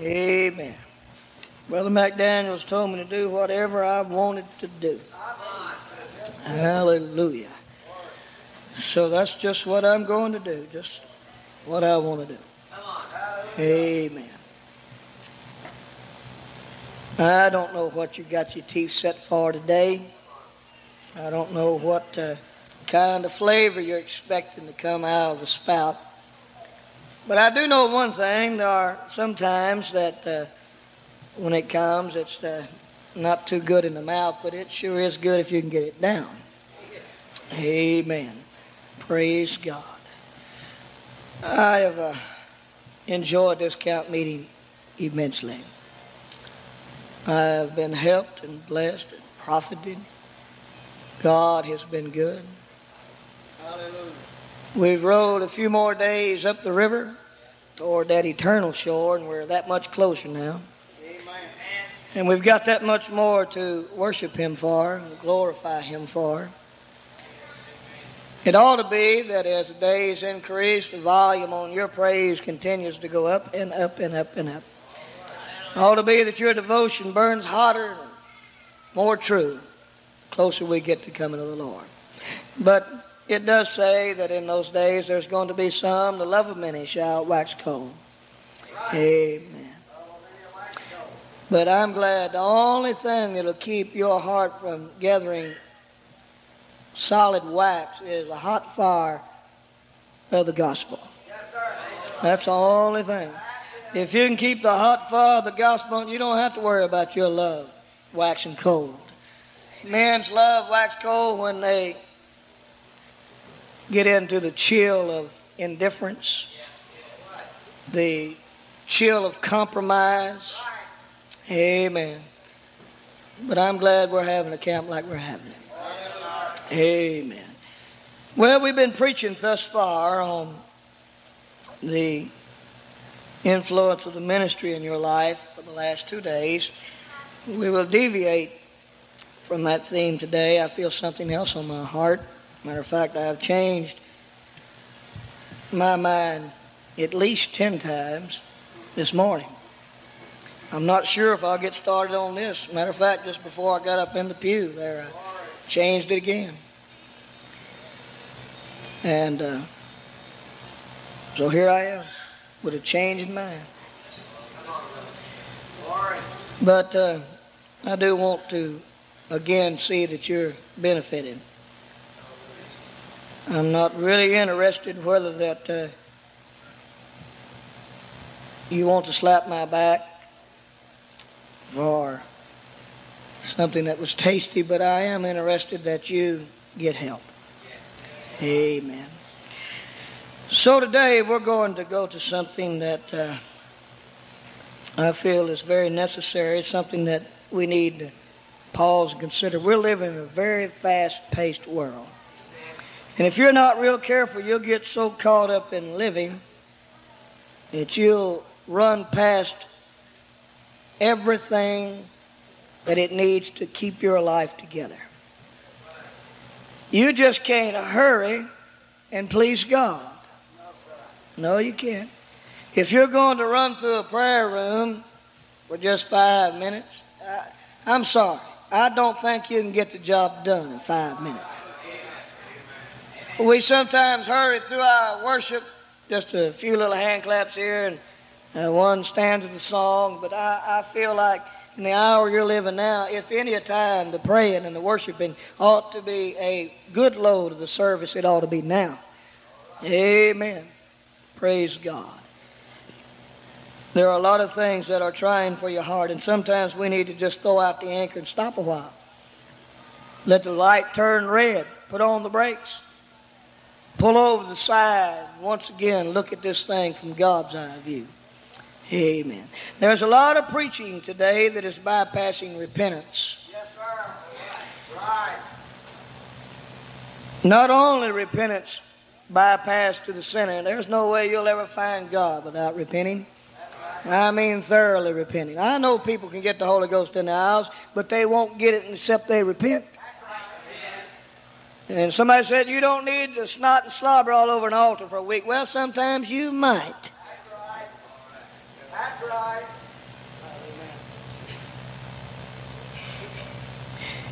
Amen. Brother McDaniels told me to do whatever I wanted to do. Hallelujah. So that's just what I'm going to do, just what I want to do. Amen. I don't know what you got your teeth set for today. I don't know what uh, kind of flavor you're expecting to come out of the spout. But I do know one thing. There are sometimes that uh, when it comes, it's uh, not too good in the mouth, but it sure is good if you can get it down. Amen. Praise God. I have uh, enjoyed this camp meeting immensely. I have been helped and blessed and profited. God has been good. Hallelujah. We've rowed a few more days up the river toward that eternal shore, and we're that much closer now. Amen. And we've got that much more to worship Him for glorify Him for. It ought to be that as the days increase, the volume on your praise continues to go up and up and up and up. It ought to be that your devotion burns hotter and more true the closer we get to coming to the Lord. But it does say that in those days there's going to be some, the love of many shall wax cold. Amen. But I'm glad the only thing that'll keep your heart from gathering solid wax is a hot fire of the gospel. That's the only thing. If you can keep the hot fire of the gospel, you don't have to worry about your love waxing cold. Men's love wax cold when they get into the chill of indifference, the chill of compromise. Amen. But I'm glad we're having a camp like we're having it. Amen. Well, we've been preaching thus far on the influence of the ministry in your life for the last two days. We will deviate from that theme today. I feel something else on my heart. Matter of fact, I have changed my mind at least 10 times this morning. I'm not sure if I'll get started on this. Matter of fact, just before I got up in the pew there, I changed it again. And uh, so here I am with a change in mind. But uh, I do want to again see that you're benefited. I'm not really interested whether that uh, you want to slap my back for something that was tasty, but I am interested that you get help. Amen. So today we're going to go to something that uh, I feel is very necessary, something that we need to pause and consider. We're living in a very fast-paced world. And if you're not real careful, you'll get so caught up in living that you'll run past everything that it needs to keep your life together. You just can't hurry and please God. No, you can't. If you're going to run through a prayer room for just five minutes, I, I'm sorry. I don't think you can get the job done in five minutes. We sometimes hurry through our worship, just a few little hand claps here and uh, one stanza of the song, but I, I feel like in the hour you're living now, if any time the praying and the worshiping ought to be a good load of the service, it ought to be now. Amen. Praise God. There are a lot of things that are trying for your heart, and sometimes we need to just throw out the anchor and stop a while. Let the light turn red. Put on the brakes. Pull over the side. Once again, look at this thing from God's eye view. Amen. There's a lot of preaching today that is bypassing repentance. Yes, sir. Right. Not only repentance bypass to the sinner, there's no way you'll ever find God without repenting. I mean thoroughly repenting. I know people can get the Holy Ghost in their house, but they won't get it except they repent. And somebody said, You don't need to snot and slobber all over an altar for a week. Well, sometimes you might. That's right. That's right.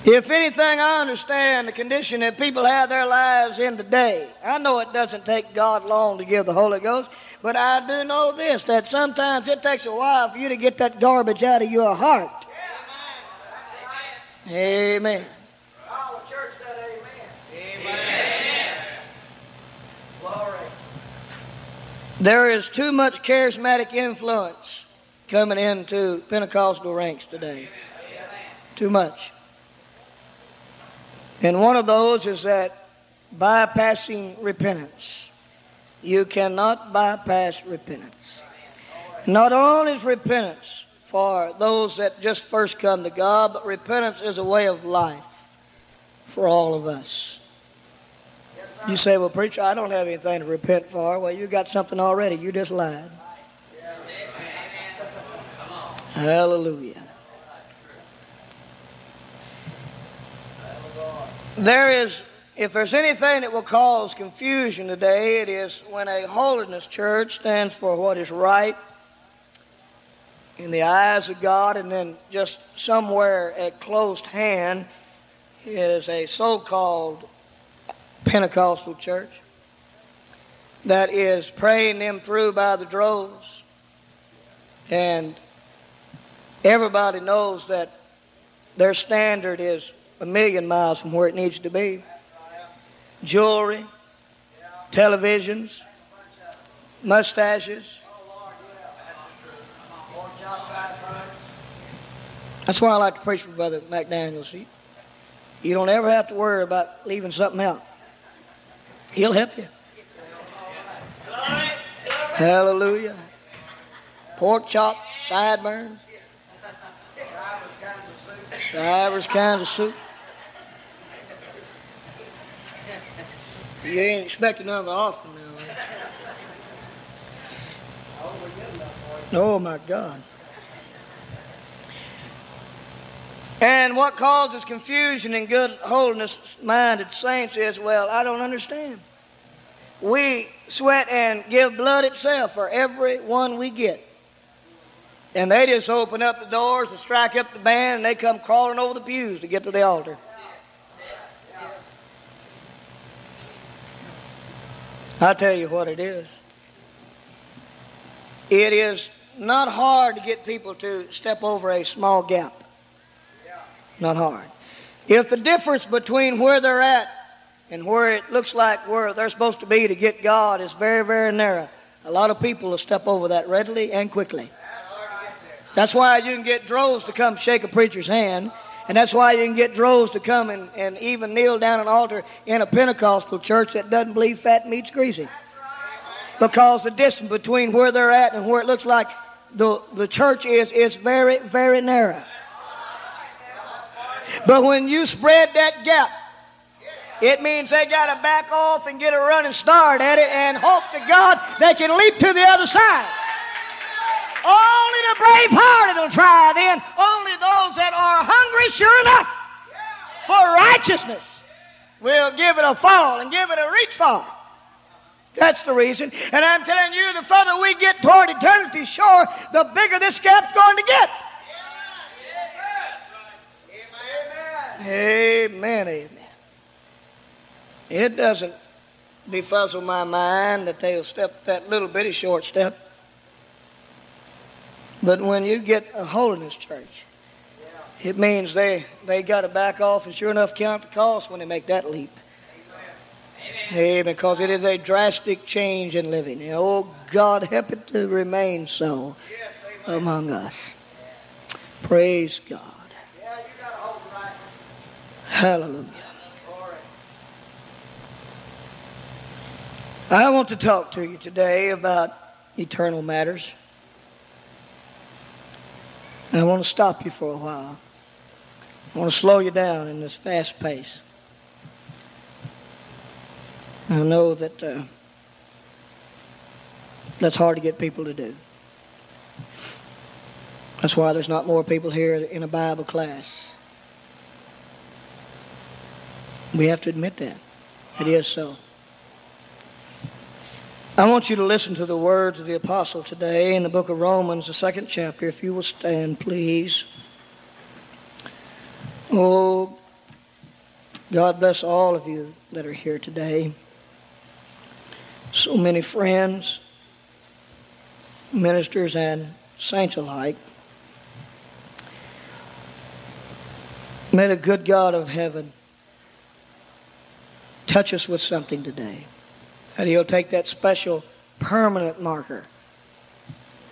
If anything, I understand the condition that people have their lives in today. I know it doesn't take God long to give the Holy Ghost, but I do know this that sometimes it takes a while for you to get that garbage out of your heart. Yeah, amen. Amen. There is too much charismatic influence coming into Pentecostal ranks today. Too much. And one of those is that bypassing repentance. You cannot bypass repentance. Not only is repentance for those that just first come to God, but repentance is a way of life for all of us. You say, well, preacher, I don't have anything to repent for. Well, you got something already. You just lied. Hallelujah. There is, if there's anything that will cause confusion today, it is when a holiness church stands for what is right in the eyes of God, and then just somewhere at closed hand is a so called Pentecostal church that is praying them through by the droves. And everybody knows that their standard is a million miles from where it needs to be. Jewelry, televisions, mustaches. That's why I like to preach for Brother McDaniels. You don't ever have to worry about leaving something out. He'll help you. Hallelujah. Pork chop, sideburns, divers kind of soup. You ain't expecting the offering now. Oh my God. And what causes confusion in good holiness minded saints is, well, I don't understand. We sweat and give blood itself for every one we get. And they just open up the doors and strike up the band and they come crawling over the pews to get to the altar. I tell you what it is. It is not hard to get people to step over a small gap. Not hard. If the difference between where they're at and where it looks like where they're supposed to be to get God is very, very narrow, a lot of people will step over that readily and quickly. That's why you can get droves to come shake a preacher's hand. And that's why you can get droves to come and, and even kneel down an altar in a Pentecostal church that doesn't believe fat meat's greasy. Because the distance between where they're at and where it looks like the, the church is, is very, very narrow. But when you spread that gap, it means they got to back off and get a running start at it and hope to God they can leap to the other side. Only the brave-hearted will try then. Only those that are hungry, sure enough, for righteousness will give it a fall and give it a reach for. That's the reason. And I'm telling you, the further we get toward eternity's shore, the bigger this gap's going to get. Amen, amen. It doesn't befuzzle my mind that they'll step that little bitty short step. But when you get a holiness church, it means they, they got to back off and sure enough count the cost when they make that leap. Amen. Because it is a drastic change in living. And oh, God, help it to remain so among us. Praise God. Hallelujah. I want to talk to you today about eternal matters. I want to stop you for a while. I want to slow you down in this fast pace. I know that uh, that's hard to get people to do. That's why there's not more people here in a Bible class. We have to admit that. It is so. I want you to listen to the words of the apostle today in the book of Romans, the second chapter. If you will stand, please. Oh, God bless all of you that are here today. So many friends, ministers, and saints alike. May the good God of heaven touch us with something today. And He'll take that special permanent marker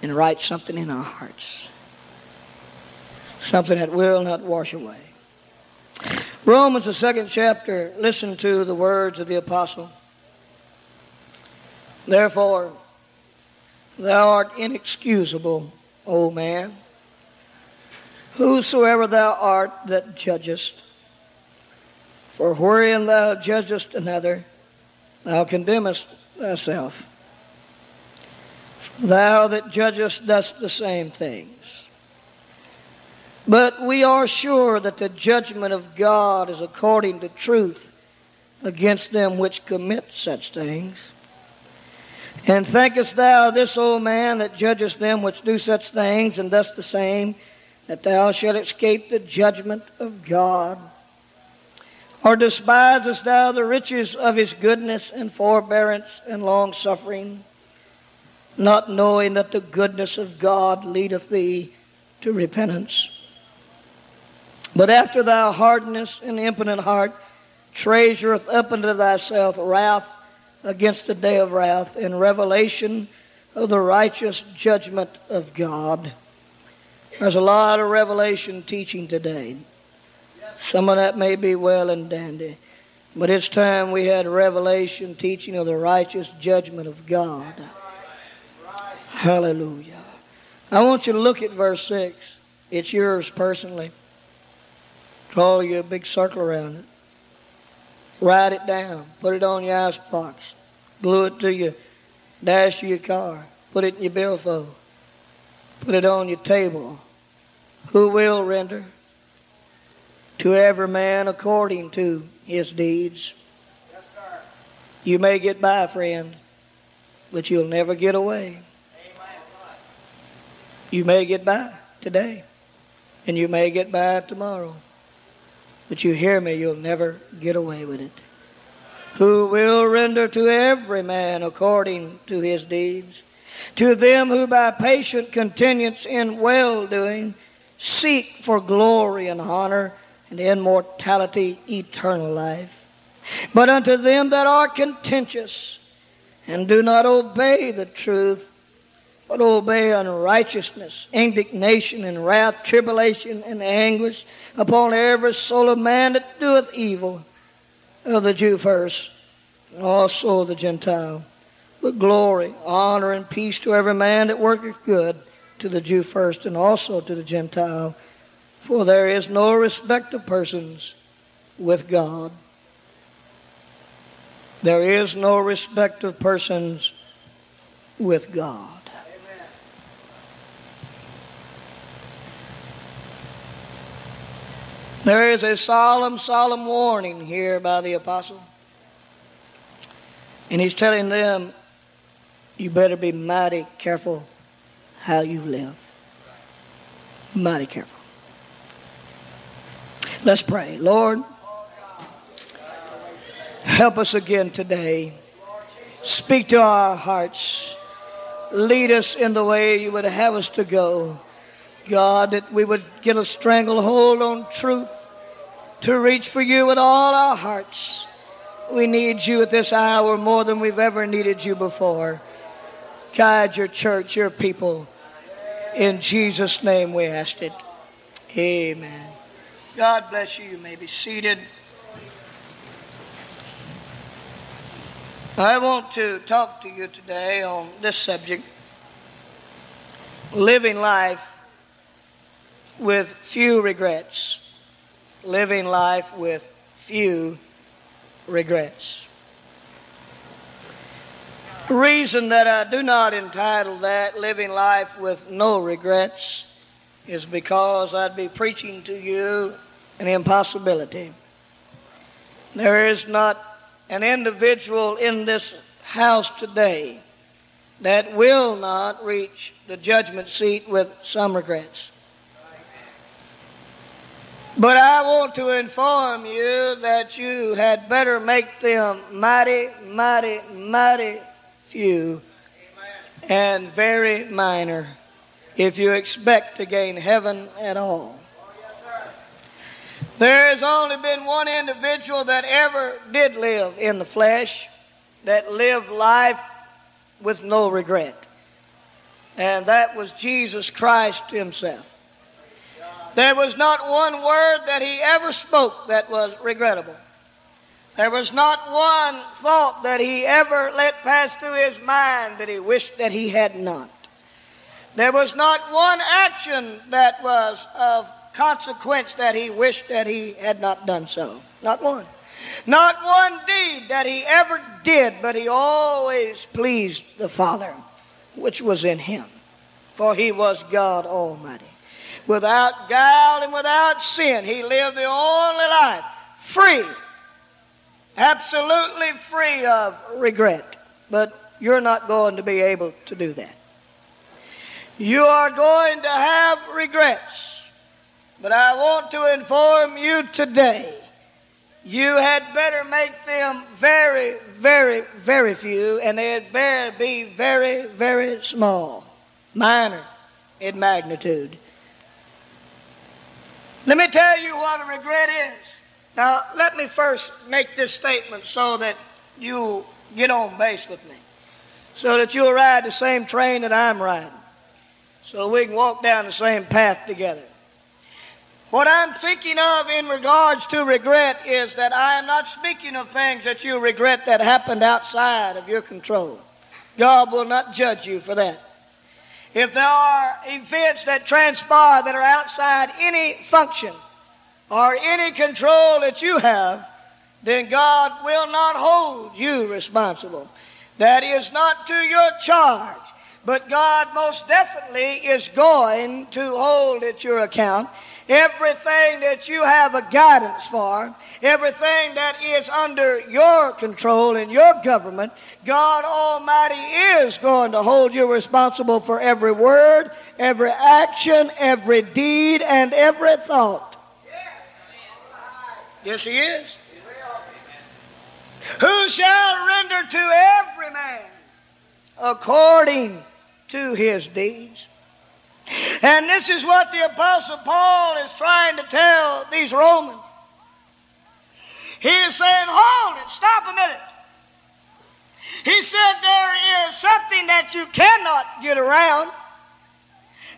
and write something in our hearts. Something that will not wash away. Romans, the second chapter, listen to the words of the apostle. Therefore, thou art inexcusable, O man, whosoever thou art that judgest. For wherein thou judgest another, thou condemnest thyself. Thou that judgest dost the same things. But we are sure that the judgment of God is according to truth against them which commit such things. And thinkest thou this, O man, that judgest them which do such things, and dost the same, that thou shalt escape the judgment of God? Or despisest thou the riches of his goodness and forbearance and long suffering, not knowing that the goodness of God leadeth thee to repentance? But after thou hardness and impotent heart treasureth up unto thyself wrath against the day of wrath and revelation of the righteous judgment of God. There's a lot of revelation teaching today. Some of that may be well and dandy. But it's time we had revelation teaching of the righteous judgment of God. Hallelujah. I want you to look at verse 6. It's yours personally. Draw you a big circle around it. Write it down. Put it on your ice box. Glue it to your dash of your car. Put it in your billfold. Put it on your table. Who will render to every man according to his deeds? Yes. You may get by, friend, but you'll never get away. Amen. You may get by today, and you may get by tomorrow. But you hear me, you'll never get away with it. Who will render to every man according to his deeds? To them who by patient continuance in well doing seek for glory and honor and immortality, eternal life. But unto them that are contentious and do not obey the truth, but obey unrighteousness, indignation and wrath, tribulation and anguish upon every soul of man that doeth evil, of the Jew first, and also the Gentile. But glory, honor, and peace to every man that worketh good, to the Jew first, and also to the Gentile. For there is no respect of persons with God. There is no respect of persons with God. Amen. There is a solemn, solemn warning here by the apostle. And he's telling them, you better be mighty careful how you live. Mighty careful. Let's pray. Lord, help us again today. Speak to our hearts. Lead us in the way you would have us to go. God, that we would get a stranglehold on truth to reach for you with all our hearts. We need you at this hour more than we've ever needed you before. Guide your church, your people. In Jesus' name we ask it. Amen. God bless you. You may be seated. I want to talk to you today on this subject living life with few regrets. Living life with few regrets. The reason that I do not entitle that Living Life with No Regrets is because I'd be preaching to you an impossibility. There is not an individual in this house today that will not reach the judgment seat with some regrets. But I want to inform you that you had better make them mighty, mighty, mighty few and very minor if you expect to gain heaven at all. There has only been one individual that ever did live in the flesh, that lived life with no regret. And that was Jesus Christ Himself. There was not one word that He ever spoke that was regrettable. There was not one thought that He ever let pass through His mind that He wished that He had not. There was not one action that was of consequence that he wished that he had not done so. Not one. Not one deed that he ever did, but he always pleased the Father, which was in him. For he was God Almighty. Without guile and without sin, he lived the only life free, absolutely free of regret. But you're not going to be able to do that. You are going to have regrets. But I want to inform you today you had better make them very, very, very few, and they had better be very, very small, minor in magnitude. Let me tell you what a regret is. Now, let me first make this statement so that you get on base with me, so that you'll ride the same train that I'm riding, so we can walk down the same path together. What I'm thinking of in regards to regret is that I am not speaking of things that you regret that happened outside of your control. God will not judge you for that. If there are events that transpire that are outside any function or any control that you have, then God will not hold you responsible. That is not to your charge. But God most definitely is going to hold at your account Everything that you have a guidance for, everything that is under your control and your government, God Almighty is going to hold you responsible for every word, every action, every deed, and every thought. Yes, He is. Who shall render to every man according to his deeds? And this is what the Apostle Paul is trying to tell these Romans. He is saying, hold it, stop a minute. He said there is something that you cannot get around.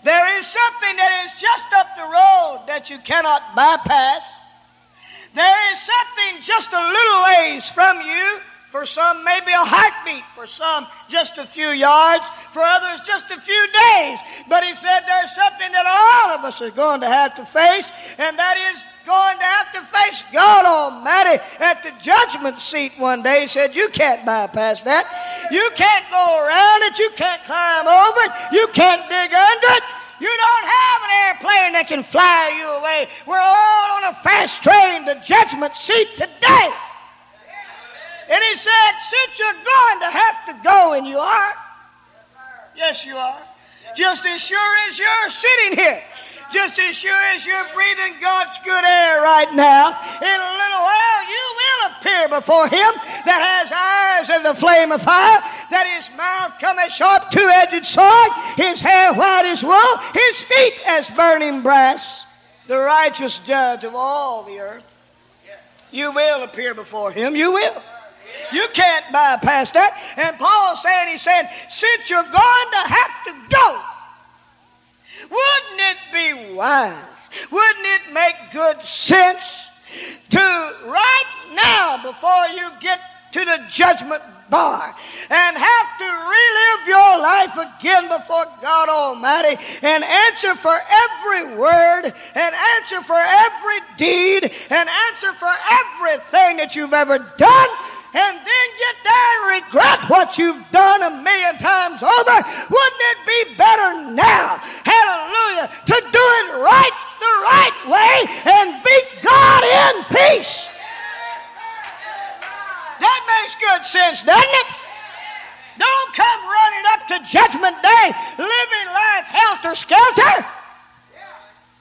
There is something that is just up the road that you cannot bypass. There is something just a little ways from you for some, maybe a heartbeat. For some, just a few yards. For others, just a few days. But he said there's something that all of us are going to have to face, and that is going to have to face God Almighty at the judgment seat one day. He said, You can't bypass that. You can't go around it. You can't climb over it. You can't dig under it. You don't have an airplane that can fly you away. We're all on a fast train to judgment seat today. And he said, Since you're going to have to go, and you are, yes, you are, just as sure as you're sitting here, just as sure as you're breathing God's good air right now, in a little while you will appear before Him that has eyes as the flame of fire, that His mouth cometh sharp two edged sword, His hair white as wool, His feet as burning brass, the righteous judge of all the earth. You will appear before Him, you will. You can't bypass that. And Paul saying, he said, since you're going to have to go, wouldn't it be wise? Wouldn't it make good sense to right now before you get to the judgment bar and have to relive your life again before God Almighty and answer for every word and answer for every deed and answer for everything that you've ever done and then get there and regret what you've done a million times over, wouldn't it be better now, hallelujah, to do it right the right way and beat God in peace? That makes good sense, doesn't it? Don't come running up to Judgment Day living life helter skelter,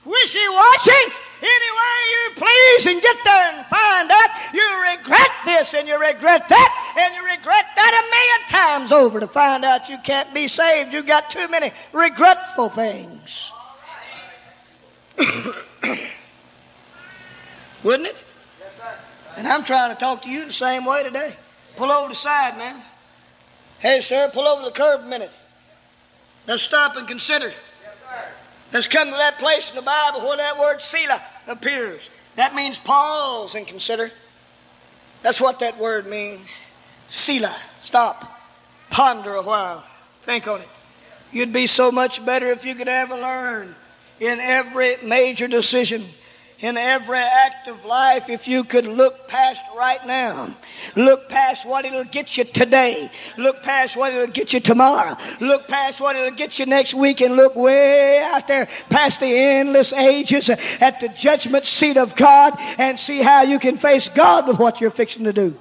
wishy washy, any way please, and get there and find out you regret this and you regret that and you regret that a million times over to find out you can't be saved. You got too many regretful things. Wouldn't it? Yes, sir. And I'm trying to talk to you the same way today. Pull over the side, man. Hey, sir, pull over the curb a minute. Let's stop and consider. Yes, sir. Let's come to that place in the Bible where that word Selah appears. That means pause and consider. That's what that word means. Selah. Stop. Ponder a while. Think on it. You'd be so much better if you could ever learn in every major decision in every act of life if you could look past right now. Look past what it'll get you today. Look past what it'll get you tomorrow. Look past what it'll get you next week and look way out there past the endless ages at the judgment seat of God and see how you can face God with what you're fixing to do.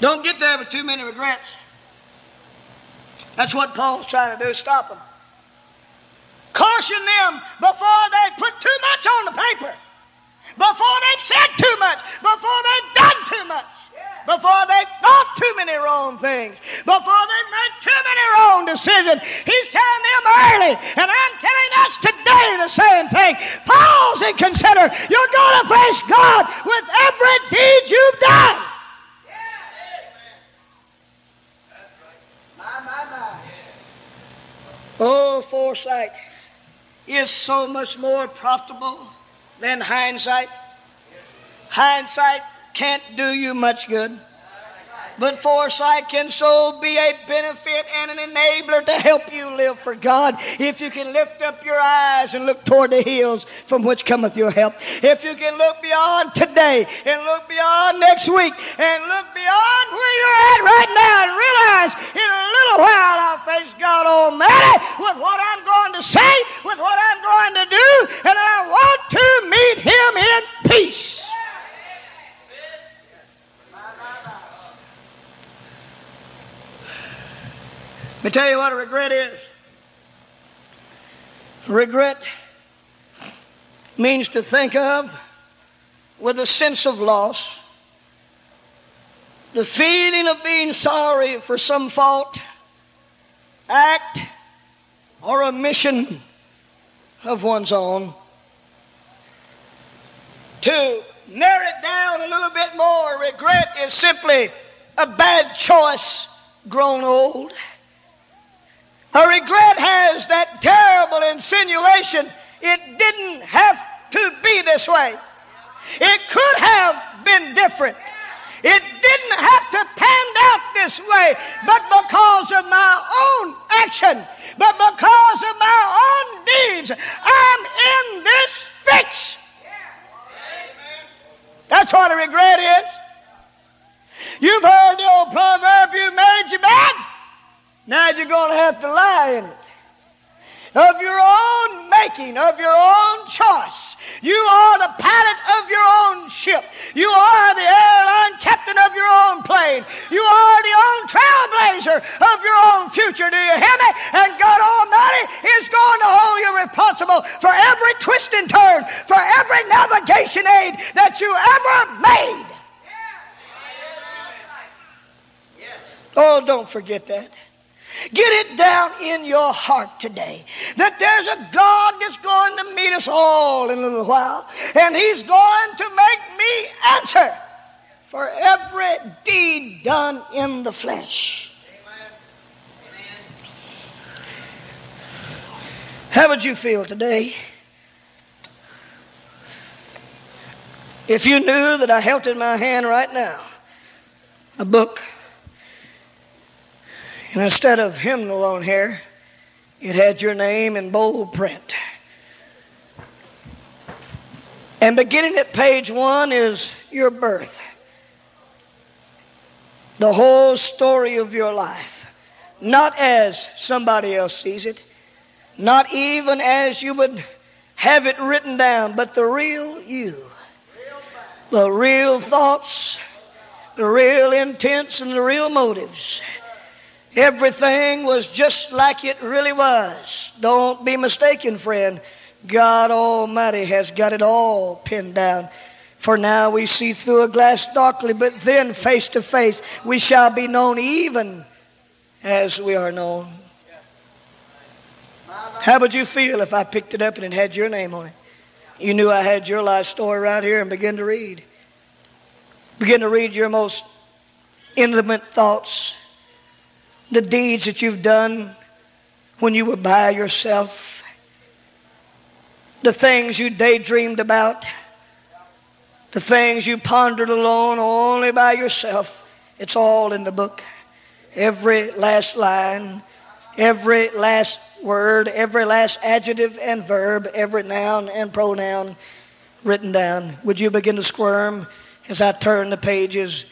Don't get there with too many regrets. That's what Paul's trying to do, stop them. Caution them before they put too much on the paper, before they've said too much, before they've done too much, before they've thought too many wrong things, before they've made too many wrong decisions. He's telling them early, and I'm telling us today the same thing. Pause and consider. You're going to face God with every deed you've done. My, my, my. Oh, foresight is so much more profitable than hindsight. Hindsight can't do you much good. But foresight can so be a benefit and an enabler to help you live for God. If you can lift up your eyes and look toward the hills from which cometh your help. If you can look beyond today and look beyond next week and look beyond where you're at right now and realize in a little while I'll face God Almighty with what I'm going to say, with what I'm going to do, and I want to meet Him in peace. Let me tell you what a regret is. Regret means to think of with a sense of loss, the feeling of being sorry for some fault, act, or omission of one's own. To narrow it down a little bit more, regret is simply a bad choice grown old. A regret has that terrible insinuation. It didn't have to be this way. It could have been different. It didn't have to pan out this way, but because of my own action, but because of my own deeds, I'm in this fix. That's what a regret is. You've heard the old proverb, you made your bed. Now you're going to have to lie in it. Of your own making, of your own choice. You are the pilot of your own ship. You are the airline captain of your own plane. You are the own trailblazer of your own future. Do you hear me? And God Almighty is going to hold you responsible for every twist and turn, for every navigation aid that you ever made. Oh, don't forget that. Get it down in your heart today that there's a God that's going to meet us all in a little while, and He's going to make me answer for every deed done in the flesh. How would you feel today if you knew that I held in my hand right now a book? And instead of hymnal on here, it had your name in bold print. And beginning at page one is your birth. The whole story of your life. Not as somebody else sees it, not even as you would have it written down, but the real you. The real thoughts, the real intents, and the real motives Everything was just like it really was. Don't be mistaken, friend. God Almighty has got it all pinned down. For now we see through a glass darkly, but then face to face we shall be known even as we are known. How would you feel if I picked it up and it had your name on it? You knew I had your life story right here and began to read. Begin to read your most intimate thoughts, the deeds that you've done when you were by yourself, the things you daydreamed about, the things you pondered alone only by yourself. It's all in the book. Every last line, every last word, every last adjective and verb, every noun and pronoun written down. Would you begin to squirm as I turn the pages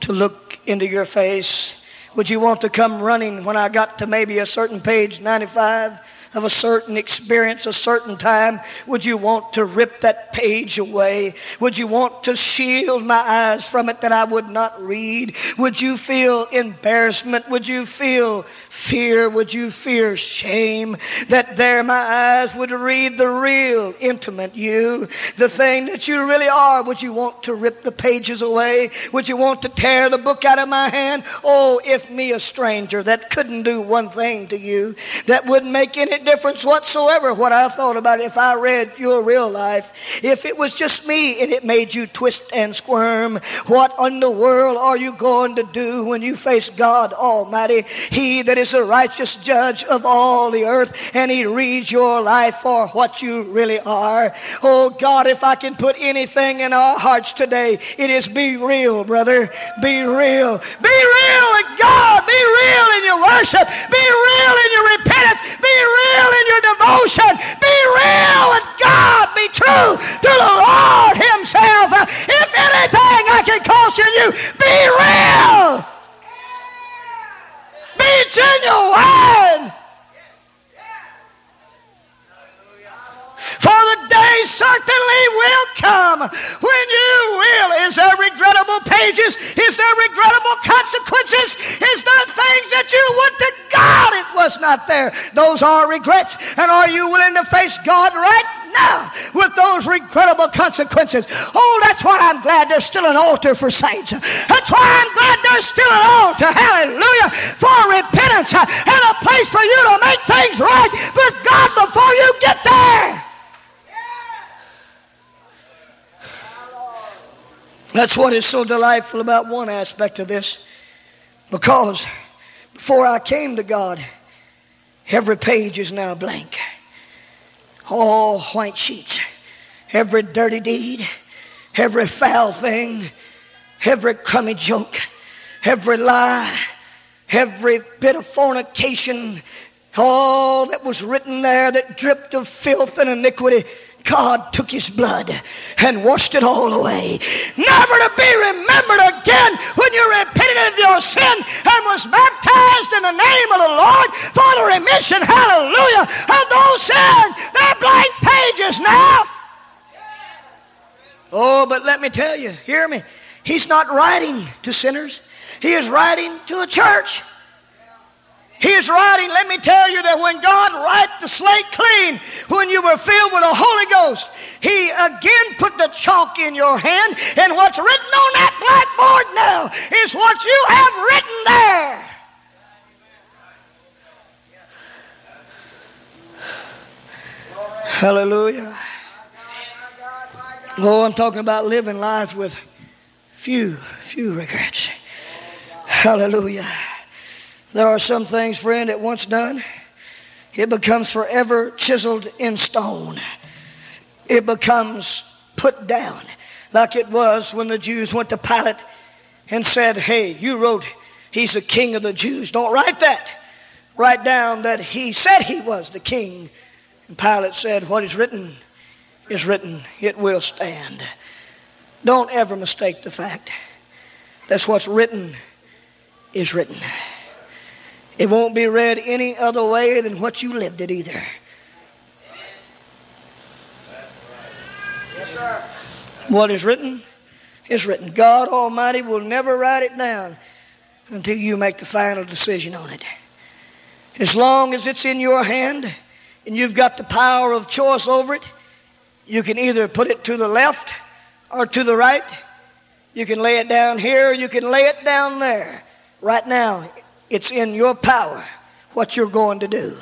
to look into your face? Would you want to come running when I got to maybe a certain page 95? Of a certain experience, a certain time, would you want to rip that page away? Would you want to shield my eyes from it that I would not read? Would you feel embarrassment? Would you feel fear? Would you fear shame? That there my eyes would read the real intimate you, the thing that you really are. Would you want to rip the pages away? Would you want to tear the book out of my hand? Oh, if me, a stranger that couldn't do one thing to you, that wouldn't make any difference whatsoever what I thought about it if I read your real life. If it was just me and it made you twist and squirm, what in the world are you going to do when you face God Almighty? He that is a righteous judge of all the earth, and He reads your life for what you really are. Oh God, if I can put anything in our hearts today, it is be real, brother. Be real. Be real with God. Be real in your worship. Be real in your repentance. Be real in your devotion. Be real with God. Be true to the Lord Himself. If anything I can caution you, be real. Be genuine. For the day certainly will come when you will. Is there regrettable pages? Is there regrettable consequences? Is there things that you would to God it was not there? Those are regrets. And are you willing to face God right now with those regrettable consequences? Oh, that's why I'm glad there's still an altar for saints. That's why I'm glad there's still an altar, hallelujah, for repentance and a place for you to make things right with God before you get there. That's what is so delightful about one aspect of this. Because before I came to God, every page is now blank. All white sheets. Every dirty deed, every foul thing, every crummy joke, every lie, every bit of fornication, all that was written there that dripped of filth and iniquity God took his blood and washed it all away, never to be remembered again when you repented of your sin and was baptized in the name of the Lord for the remission, hallelujah, of those sins. They're blank pages now. Oh, but let me tell you, hear me. He's not writing to sinners. He is writing to a church. He is writing, let me tell you that when God wiped the slate clean, when you were filled with the Holy Ghost, He again put the chalk in your hand, and what's written on that blackboard now is what you have written there. Hallelujah. Oh, I'm talking about living life with few, few regrets. Hallelujah. There are some things, friend, that once done, it becomes forever chiseled in stone. It becomes put down like it was when the Jews went to Pilate and said, Hey, you wrote he's the king of the Jews. Don't write that. Write down that he said he was the king. And Pilate said, What is written is written. It will stand. Don't ever mistake the fact. That's what's written is written. It won't be read any other way than what you lived it either. Yes. What is written is written. God Almighty will never write it down until you make the final decision on it. As long as it's in your hand and you've got the power of choice over it, you can either put it to the left or to the right. You can lay it down here, you can lay it down there. Right now, it's in your power what you're going to do.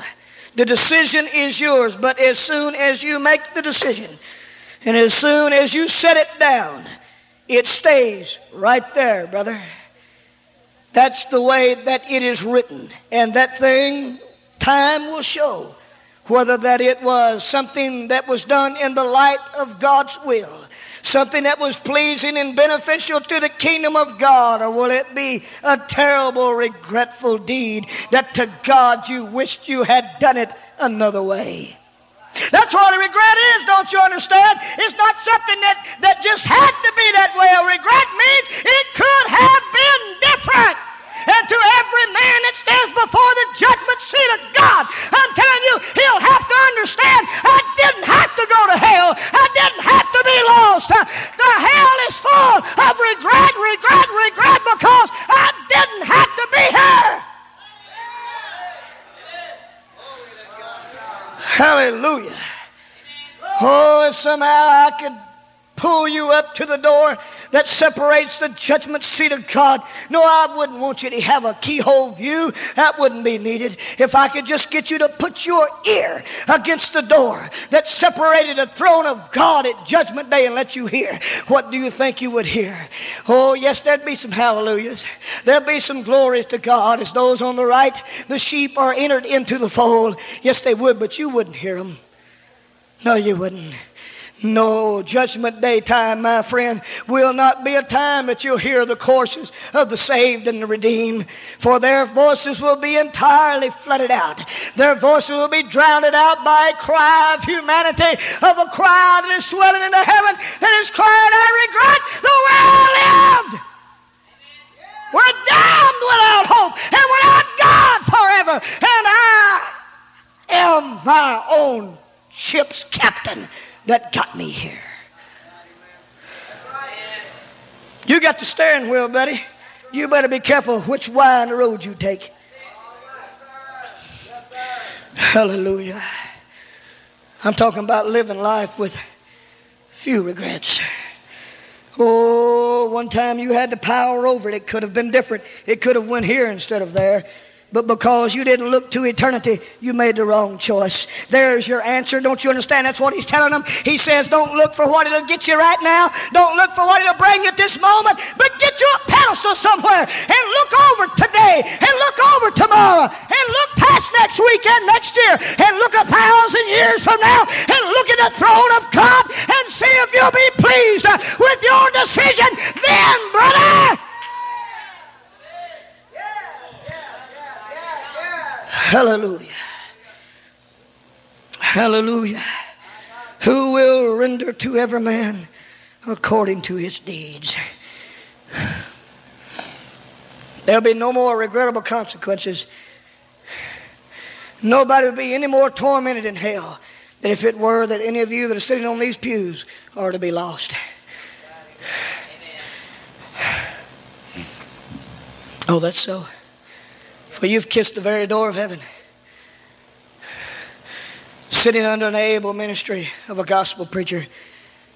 The decision is yours, but as soon as you make the decision and as soon as you set it down, it stays right there, brother. That's the way that it is written. And that thing, time will show whether that it was something that was done in the light of God's will something that was pleasing and beneficial to the kingdom of God? Or will it be a terrible, regretful deed that to God you wished you had done it another way? That's what a regret is, don't you understand? It's not something that, that just had to be that way. A regret means it could have been different and to every man that stands before the judgment seat of God. I'm telling you, he'll have to understand I didn't have to go to hell. I didn't have to be lost. The hell is full of regret, regret, regret because I didn't have to be here. Hallelujah. Oh, if somehow I could pull you up to the door that separates the judgment seat of God. No, I wouldn't want you to have a keyhole view. That wouldn't be needed. If I could just get you to put your ear against the door that separated the throne of God at judgment day and let you hear, what do you think you would hear? Oh, yes, there'd be some hallelujahs. There'd be some glories to God as those on the right, the sheep are entered into the fold. Yes, they would, but you wouldn't hear them. No, you wouldn't. No, judgment day time, my friend, will not be a time that you'll hear the courses of the saved and the redeemed, for their voices will be entirely flooded out. Their voices will be drowned out by a cry of humanity, of a cry that is swelling into heaven, that is crying, I regret the way I lived. We're damned without hope and without God forever. And I am my own ship's captain that got me here. You got the steering wheel, buddy. You better be careful which way on the road you take. Hallelujah. I'm talking about living life with few regrets. Oh, one time you had the power over it. It could have been different. It could have went here instead of there. But because you didn't look to eternity, you made the wrong choice. There's your answer. Don't you understand? That's what he's telling them. He says, Don't look for what it'll get you right now. Don't look for what it'll bring you at this moment, but get you a pedestal somewhere and look over today and look over tomorrow and look past next weekend, next year, and look a thousand years from now and look at the throne of God and see if you'll be pleased with your decision then, brother. Hallelujah. Hallelujah. Who will render to every man according to his deeds. There'll be no more regrettable consequences. Nobody will be any more tormented in hell than if it were that any of you that are sitting on these pews are to be lost. Oh, that's so. For you've kissed the very door of heaven. Sitting under an able ministry of a gospel preacher,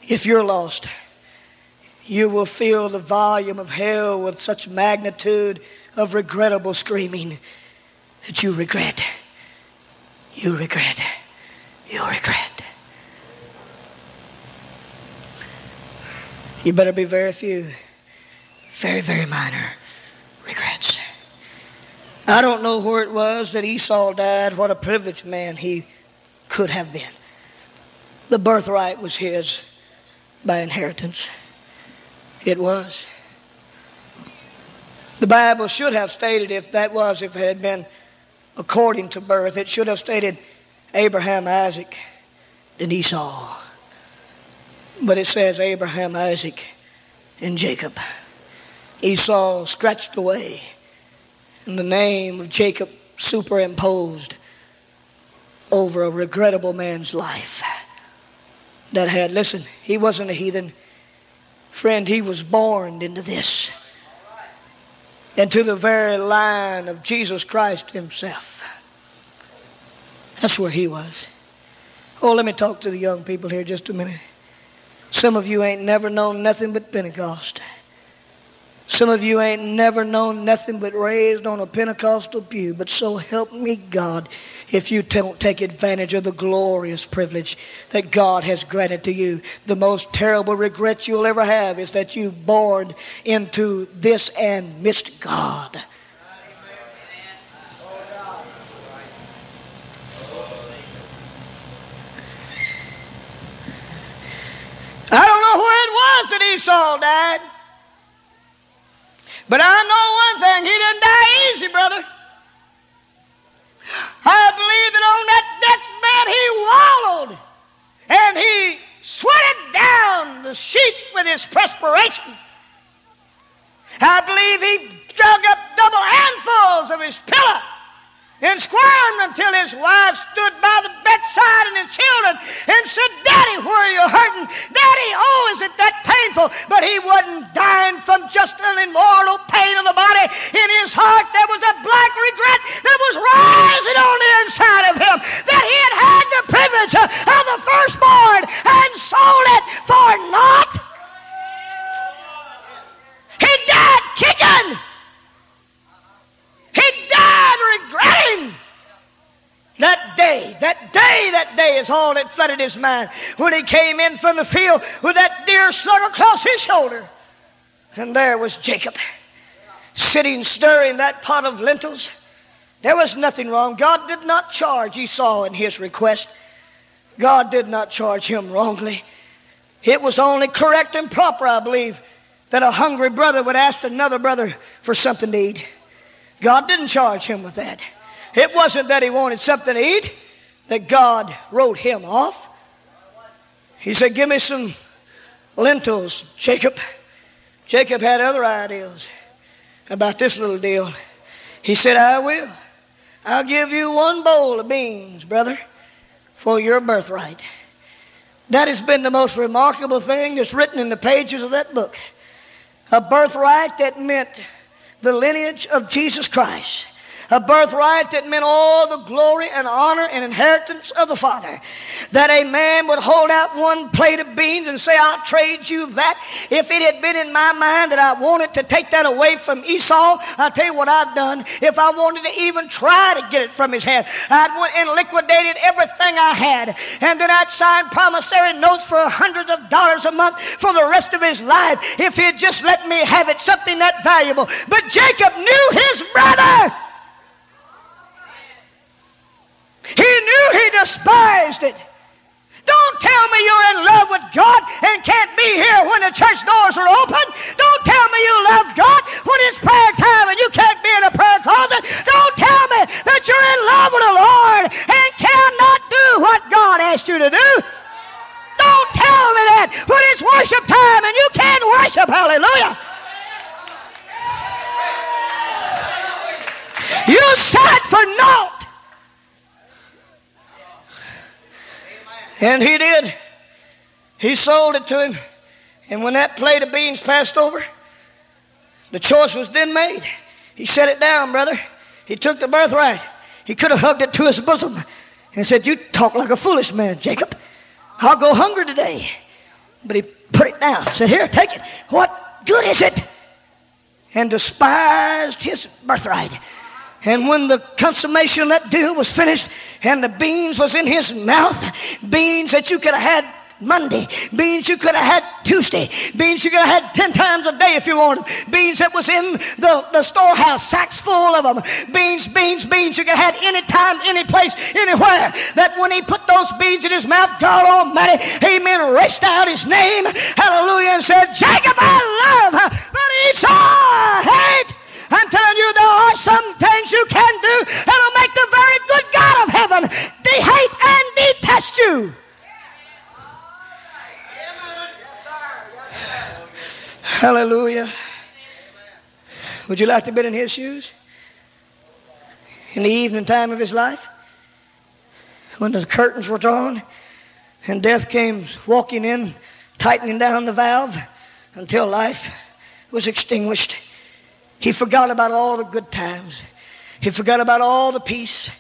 if you're lost, you will feel the volume of hell with such magnitude of regrettable screaming that you regret. You regret. You regret. You better be very few, very, very minor regrets. I don't know where it was that Esau died, what a privileged man he could have been. The birthright was his by inheritance. It was. The Bible should have stated, if that was, if it had been according to birth, it should have stated Abraham, Isaac, and Esau. But it says Abraham, Isaac, and Jacob. Esau scratched away and the name of Jacob superimposed over a regrettable man's life that had, listen, he wasn't a heathen. Friend, he was born into this. into the very line of Jesus Christ himself. That's where he was. Oh, let me talk to the young people here just a minute. Some of you ain't never known nothing but Pentecost. Some of you ain't never known nothing but raised on a Pentecostal pew, but so help me God if you don't take advantage of the glorious privilege that God has granted to you. The most terrible regret you'll ever have is that you've born into this and missed God. I don't know where it was that Esau died. But I know one thing, he didn't die easy, brother. I believe that on that deathbed he wallowed and he sweated down the sheets with his perspiration. I believe he dug up double handfuls of his pillow and squirmed until his wife stood by the bedside and his children and said, Daddy, where are you hurting? Daddy, oh, is it that painful? But he wasn't dying from just an immortal pain of the body. In his heart, there was a black regret that was rising on the inside of him that he had had the privilege of the firstborn and sold it for naught. He died kicking. That day, that day is all that flooded his mind when he came in from the field with that deer slung across his shoulder. And there was Jacob sitting stirring that pot of lentils. There was nothing wrong. God did not charge Esau in his request. God did not charge him wrongly. It was only correct and proper, I believe, that a hungry brother would ask another brother for something to eat. God didn't charge him with that. It wasn't that he wanted something to eat that God wrote him off. He said, Give me some lentils, Jacob. Jacob had other ideas about this little deal. He said, I will. I'll give you one bowl of beans, brother, for your birthright. That has been the most remarkable thing that's written in the pages of that book. A birthright that meant the lineage of Jesus Christ. A birthright that meant all the glory and honor and inheritance of the Father. That a man would hold out one plate of beans and say, I'll trade you that. If it had been in my mind that I wanted to take that away from Esau, I'll tell you what I've done. If I wanted to even try to get it from his hand, I'd went and liquidated everything I had. And then I'd sign promissory notes for hundreds of dollars a month for the rest of his life if he'd just let me have it, something that valuable. But Jacob knew his brother. He knew he despised it. Don't tell me you're in love with God and can't be here when the church doors are open. Don't tell me you love God when it's prayer time and you can't be in a prayer closet. Don't tell me that you're in love with the Lord and cannot do what God asked you to do. Don't tell me that when it's worship time and you can't worship. Hallelujah. You sat for naught. And he did. He sold it to him. And when that plate of beans passed over, the choice was then made. He set it down, brother. He took the birthright. He could have hugged it to his bosom and said, You talk like a foolish man, Jacob. I'll go hungry today. But he put it down. Said, Here, take it. What good is it? And despised his birthright. And when the consummation of that deal was finished and the beans was in his mouth, beans that you could have had Monday, beans you could have had Tuesday, beans you could have had 10 times a day if you wanted, beans that was in the, the storehouse, sacks full of them, beans, beans, beans you could have had any time, any place, anywhere. That when he put those beans in his mouth, God Almighty, amen, raced out his name, hallelujah, and said, Jacob I love, but Esau hate. I'm telling you, there are some things you can do that'll make the very good God of heaven de- hate and detest you. Hallelujah. Would you like to be in his shoes? In the evening time of his life? When the curtains were drawn and death came walking in, tightening down the valve until life was extinguished. He forgot about all the good times. He forgot about all the peace.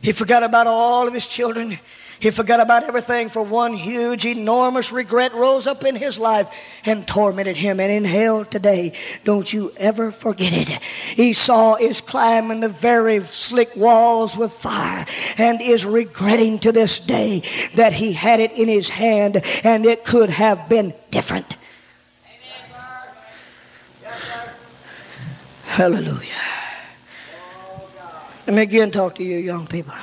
He forgot about all of his children. He forgot about everything for one huge, enormous regret rose up in his life and tormented him. And in hell today, don't you ever forget it. Esau is climbing the very slick walls with fire and is regretting to this day that he had it in his hand and it could have been different. Hallelujah. Let me again talk to you, young people.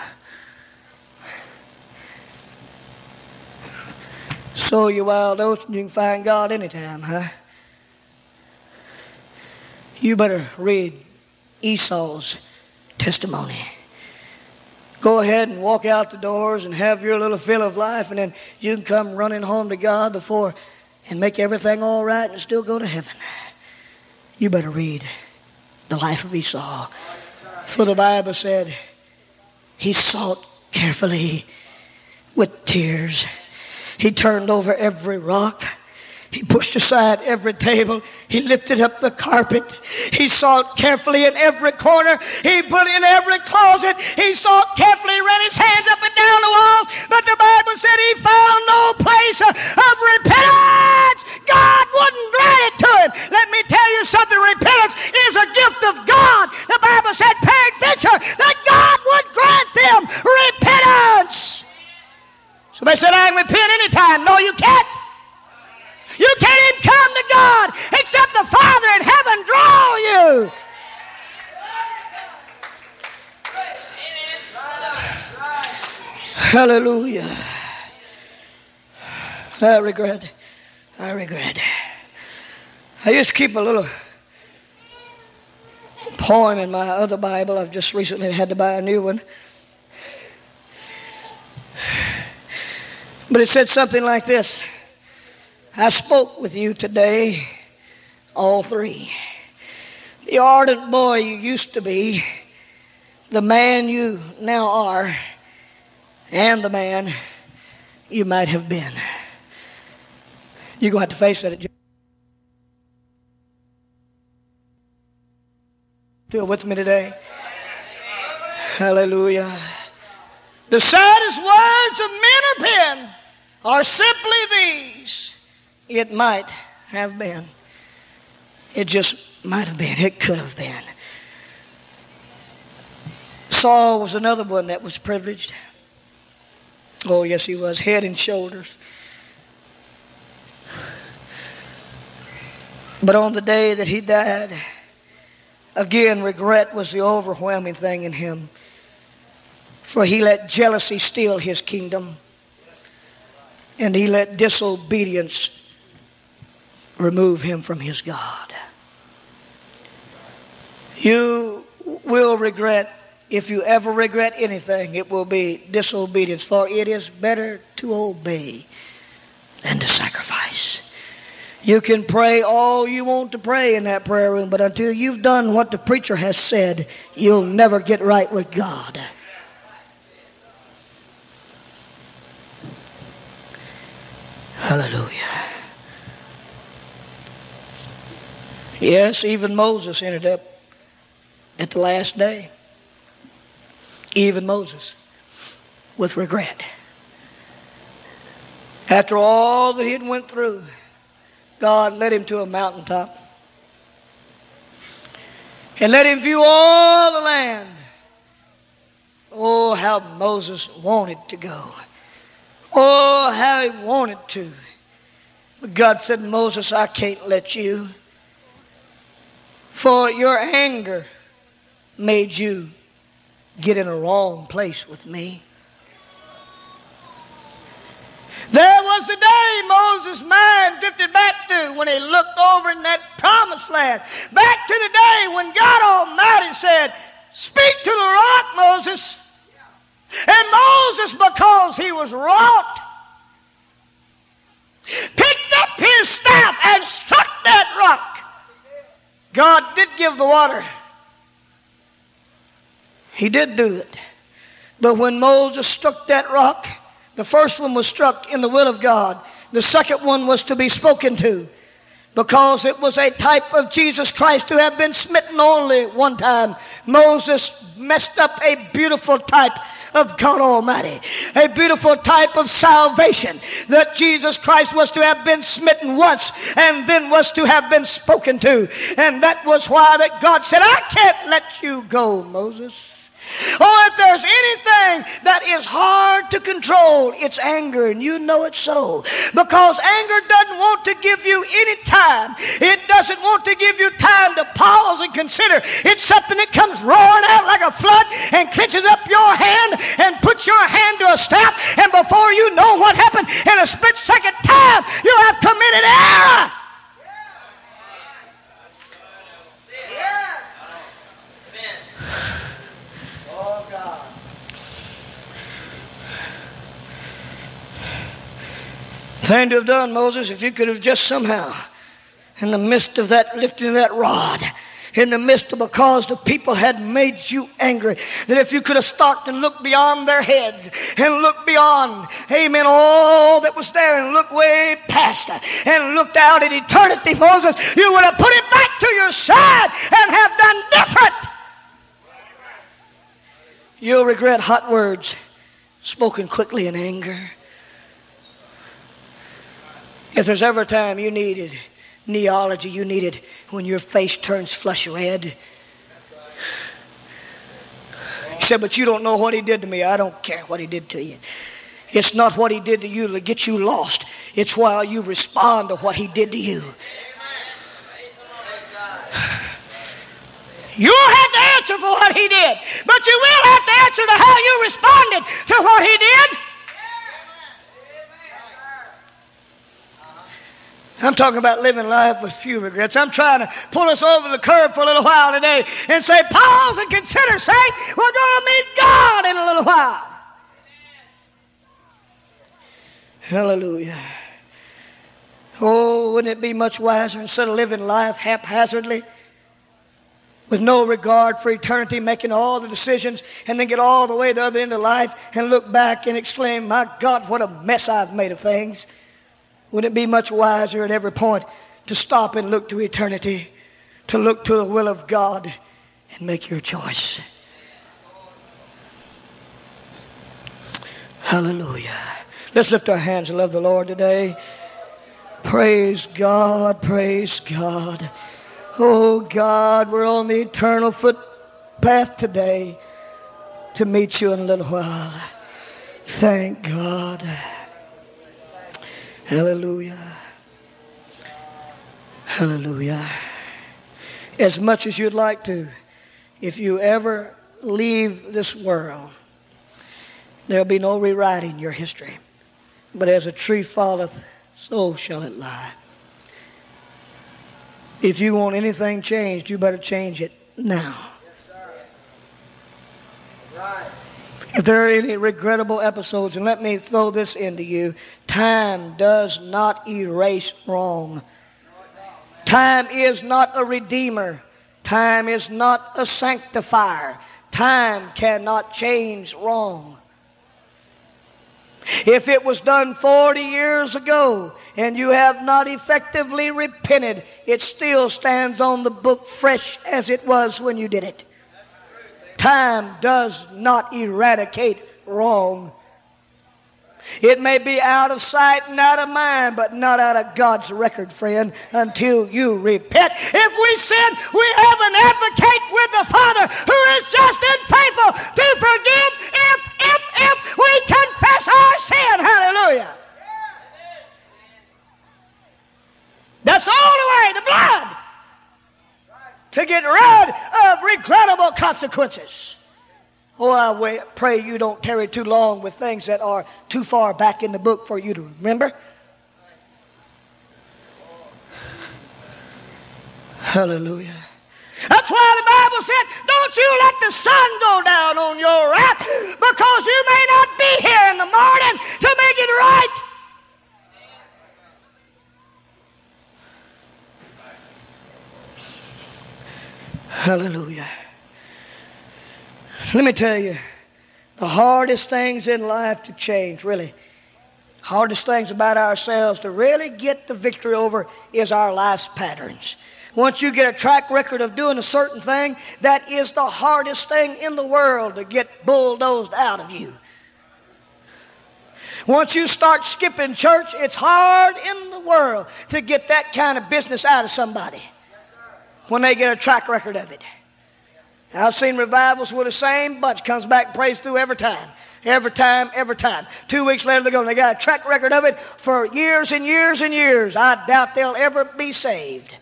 Sow your wild oats and you can find God anytime, huh? You better read Esau's testimony. Go ahead and walk out the doors and have your little fill of life, and then you can come running home to God before and make everything all right and still go to heaven. You better read the life of Esau. For the Bible said he sought carefully with tears he turned over every rock. He pushed aside every table. He lifted up the carpet. He sought carefully in every corner. He put in every closet. He sought carefully, ran his hands up and down the walls. But the Bible said he found no place of repentance. Said, I can repent anytime. No, you can't. You can't even come to God except the Father in heaven draw you. Hallelujah. I regret. I regret. I used to keep a little poem in my other Bible. I've just recently had to buy a new one. But it said something like this I spoke with you today, all three. The ardent boy you used to be, the man you now are, and the man you might have been. You're going to have to face that. Still with me today? Hallelujah. The saddest words of men are penned are simply these it might have been. It just might have been. It could have been. Saul was another one that was privileged. Oh, yes, he was. Head and shoulders. But on the day that he died, again, regret was the overwhelming thing in him. For he let jealousy steal his kingdom and he let disobedience remove him from his God. You will regret, if you ever regret anything, it will be disobedience, for it is better to obey than to sacrifice. You can pray all you want to pray in that prayer room, but until you've done what the preacher has said, you'll never get right with God. Hallelujah. Yes, even Moses ended up at the last day. Even Moses with regret. After all that he had went through, God led him to a mountaintop and let him view all the land. Oh, how Moses wanted to go. Oh, how he wanted to. But God said, Moses, I can't let you. For your anger made you get in a wrong place with me. There was a day Moses' mind drifted back to when he looked over in that promised land. Back to the day when God Almighty said, Speak to the rock, Moses. And Moses, because he was wrought, picked up his staff and struck that rock. God did give the water. He did do it. But when Moses struck that rock, the first one was struck in the will of God. The second one was to be spoken to. Because it was a type of Jesus Christ to have been smitten only one time. Moses messed up a beautiful type of God Almighty, a beautiful type of salvation that Jesus Christ was to have been smitten once and then was to have been spoken to. And that was why that God said, I can't let you go, Moses. Oh, if there's anything that is hard to control, it's anger, and you know it's so. Because anger doesn't want to give you any time. It doesn't want to give you time to pause and consider. It's something that comes roaring out like a flood and clenches up your hand and puts your hand to a staff, and before you know what happened, in a split second time, you have committed error. Thing to have done, Moses, if you could have just somehow, in the midst of that lifting of that rod, in the midst of because the people had made you angry, that if you could have stopped and looked beyond their heads and looked beyond, amen, all that was there and looked way past and looked out at eternity, Moses, you would have put it back to your side and have done different. You'll regret hot words spoken quickly in anger. If there's ever a time you needed neology, you needed when your face turns flush red. He said, But you don't know what he did to me. I don't care what he did to you. It's not what he did to you that gets you lost, it's while you respond to what he did to you. You will have to answer for what he did, but you will have to answer to how you responded to what he did. I'm talking about living life with few regrets. I'm trying to pull us over the curb for a little while today and say, pause and consider, saint, we're going to meet God in a little while. Hallelujah. Oh, wouldn't it be much wiser instead of living life haphazardly? with no regard for eternity, making all the decisions, and then get all the way to the other end of life and look back and exclaim, My God, what a mess I've made of things. Wouldn't it be much wiser at every point to stop and look to eternity, to look to the will of God and make your choice? Hallelujah. Let's lift our hands and love the Lord today. Praise God, praise God. Oh God, we're on the eternal footpath today to meet you in a little while. Thank God. Hallelujah. Hallelujah. As much as you'd like to, if you ever leave this world, there'll be no rewriting your history. But as a tree falleth, so shall it lie. If you want anything changed, you better change it now. right. If there are any regrettable episodes, and let me throw this into you time does not erase wrong. Time is not a redeemer. Time is not a sanctifier. Time cannot change wrong. If it was done 40 years ago and you have not effectively repented, it still stands on the book fresh as it was when you did it. Time does not eradicate wrong. It may be out of sight and out of mind, but not out of God's record, friend, until you repent. If we sin, we have an advocate with the Father who is just and faithful to forgive if, if, if we confess our sin. Hallelujah. That's all the only way, the blood to get rid of regrettable consequences. Oh, I pray you don't tarry too long with things that are too far back in the book for you to remember. Hallelujah. That's why the Bible said, Don't you let the sun go down on your wrath, because you may not be here in the morning to make it right. Hallelujah. Let me tell you, the hardest things in life to change, really, Hardest things about ourselves to really get the victory over is our life's patterns. Once you get a track record of doing a certain thing, that is the hardest thing in the world to get bulldozed out of you. Once you start skipping church, it's hard in the world to get that kind of business out of somebody when they get a track record of it. I've seen revivals where the same bunch comes back prays through every time. Every time, every time. Two weeks later, they go and they got a track record of it for years and years and years. I doubt they'll ever be saved.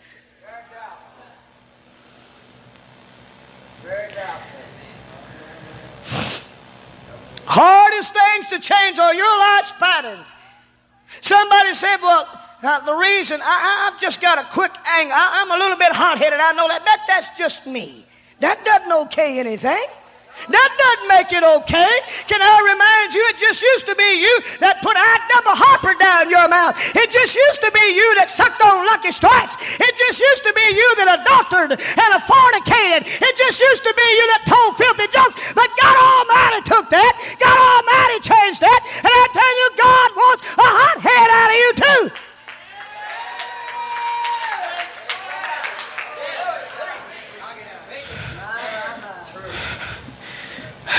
Hardest things to change are your life's patterns. Somebody said, Well, uh, the reason I, have just got a quick anger, I, am a little bit hot headed, I know that. that. That's just me. That doesn't okay anything. That doesn't make it okay. Can I remind you, it just used to be you that put a double hopper down your mouth. It just used to be you that sucked on lucky strikes. It just used to be you that adulterated and fornicated. It just used to be you that told filthy jokes. But God Almighty took that. God Almighty changed that. And I tell you, God wants a hot head out of you too.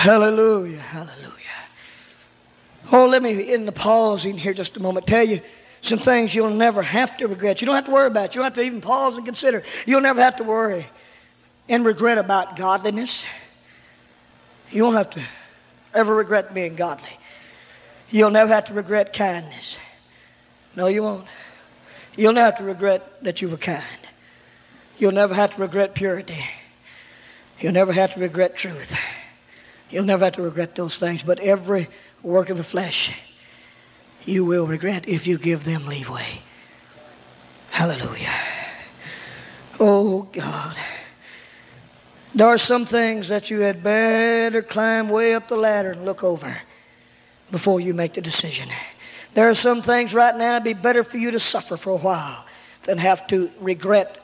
Hallelujah, hallelujah. Oh, let me, in the pause in here just a moment, tell you some things you'll never have to regret. You don't have to worry about. You don't have to even pause and consider. You'll never have to worry and regret about godliness. You won't have to ever regret being godly. You'll never have to regret kindness. No, you won't. You'll never have to regret that you were kind. You'll never have to regret purity. You'll never have to regret truth. You'll never have to regret those things, but every work of the flesh you will regret if you give them leeway. Hallelujah. Oh, God. There are some things that you had better climb way up the ladder and look over before you make the decision. There are some things right now it'd be better for you to suffer for a while than have to regret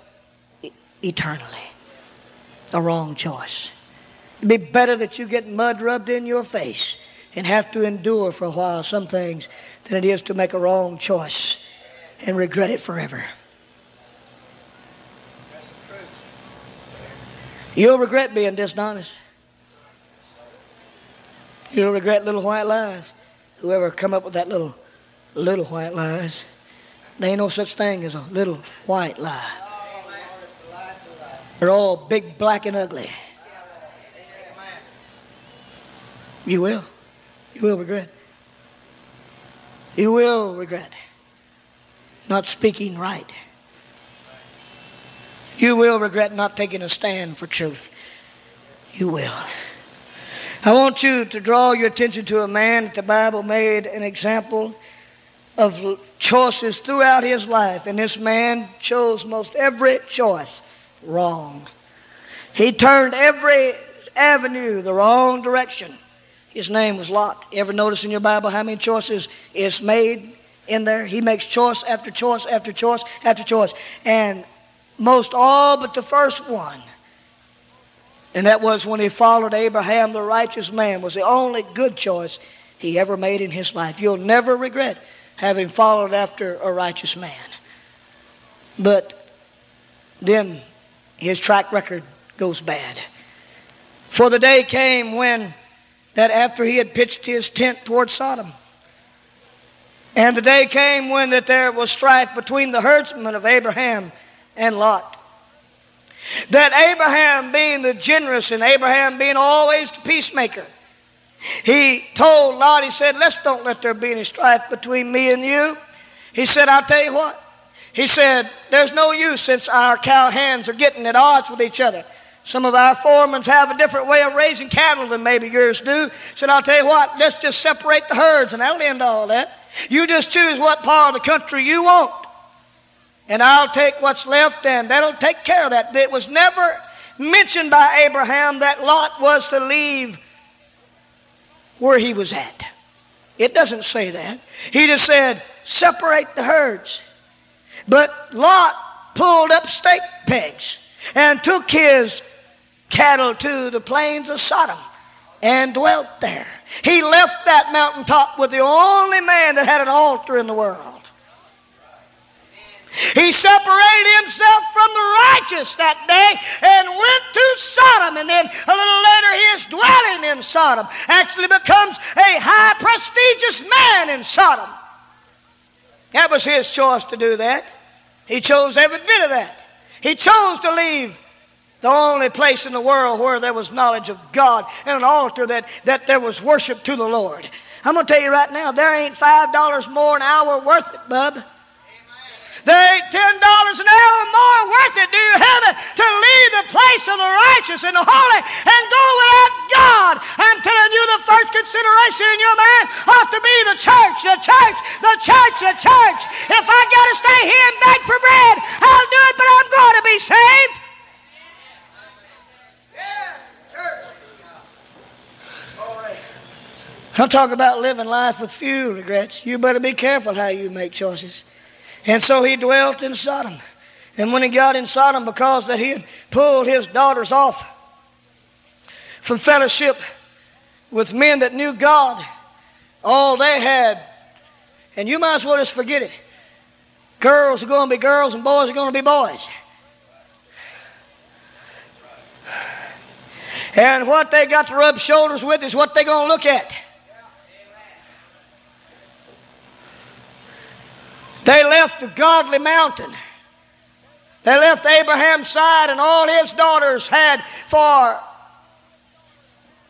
eternally the wrong choice. It'd be better that you get mud rubbed in your face and have to endure for a while some things than it is to make a wrong choice and regret it forever. You'll regret being dishonest. You'll regret little white lies. Whoever come up with that little little white lies. There ain't no such thing as a little white lie. They're all big, black, and ugly. You will. You will regret. You will regret not speaking right. You will regret not taking a stand for truth. You will. I want you to draw your attention to a man that the Bible made an example of choices throughout his life, and this man chose most every choice wrong. He turned every avenue the wrong direction. His name was Lot. Ever notice in your Bible how many choices is made in there? He makes choice after choice after choice after choice. And most all but the first one. And that was when he followed Abraham, the righteous man, was the only good choice he ever made in his life. You'll never regret having followed after a righteous man. But then his track record goes bad. For the day came when that after he had pitched his tent toward Sodom. And the day came when that there was strife between the herdsmen of Abraham and Lot. That Abraham being the generous and Abraham being always the peacemaker, he told Lot, he said, Let's don't let there be any strife between me and you. He said, I'll tell you what. He said, There's no use since our cow hands are getting at odds with each other. Some of our foremans have a different way of raising cattle than maybe yours do. Said, I'll tell you what, let's just separate the herds and that'll end all that. You just choose what part of the country you want. And I'll take what's left and that'll take care of that. It was never mentioned by Abraham that Lot was to leave where he was at. It doesn't say that. He just said, separate the herds. But Lot pulled up stake pegs and took his cattle to the plains of Sodom. and dwelt there. He left that mountaintop with the only man that had an altar in the world. He separated himself from the righteous that day and went to Sodom. And then a little later, he is dwelling in Sodom. Actually becomes a high, prestigious man in Sodom. That was his choice to do that. He chose every bit of that. He chose to leave the only place in the world where there was knowledge of God and an altar that, that there was worship to the Lord. I'm going to tell you right now, there ain't $5 more an hour worth it, bub. There ain't ten dollars an hour more worth it, do you hear me? To leave the place of the righteous and the holy and go without God. I'm telling you, the first consideration in your mind ought to be the church, the church, the church, the church. If I got to stay here and beg for bread, I'll do it, but I'm going to be saved. I'm talking about living life with few regrets. You better be careful how you make choices. And so he dwelt in Sodom. And when he got in Sodom, because that he had pulled his daughters off from fellowship with men that knew God, all they had, and you might as well just forget it. Girls are going to be girls and boys are going to be boys. And what they got to rub shoulders with is what they're going to look at. They left the godly mountain. They left Abraham's side, and all his daughters had for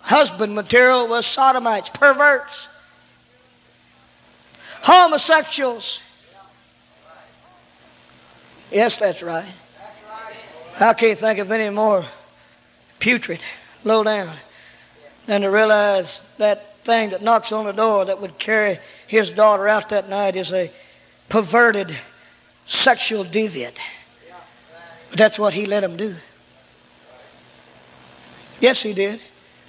husband material was sodomites, perverts, homosexuals. Yes, that's right. I can't think of any more putrid, low down, than to realize that thing that knocks on the door that would carry his daughter out that night is a perverted sexual deviant. That's what he let him do. Yes, he did.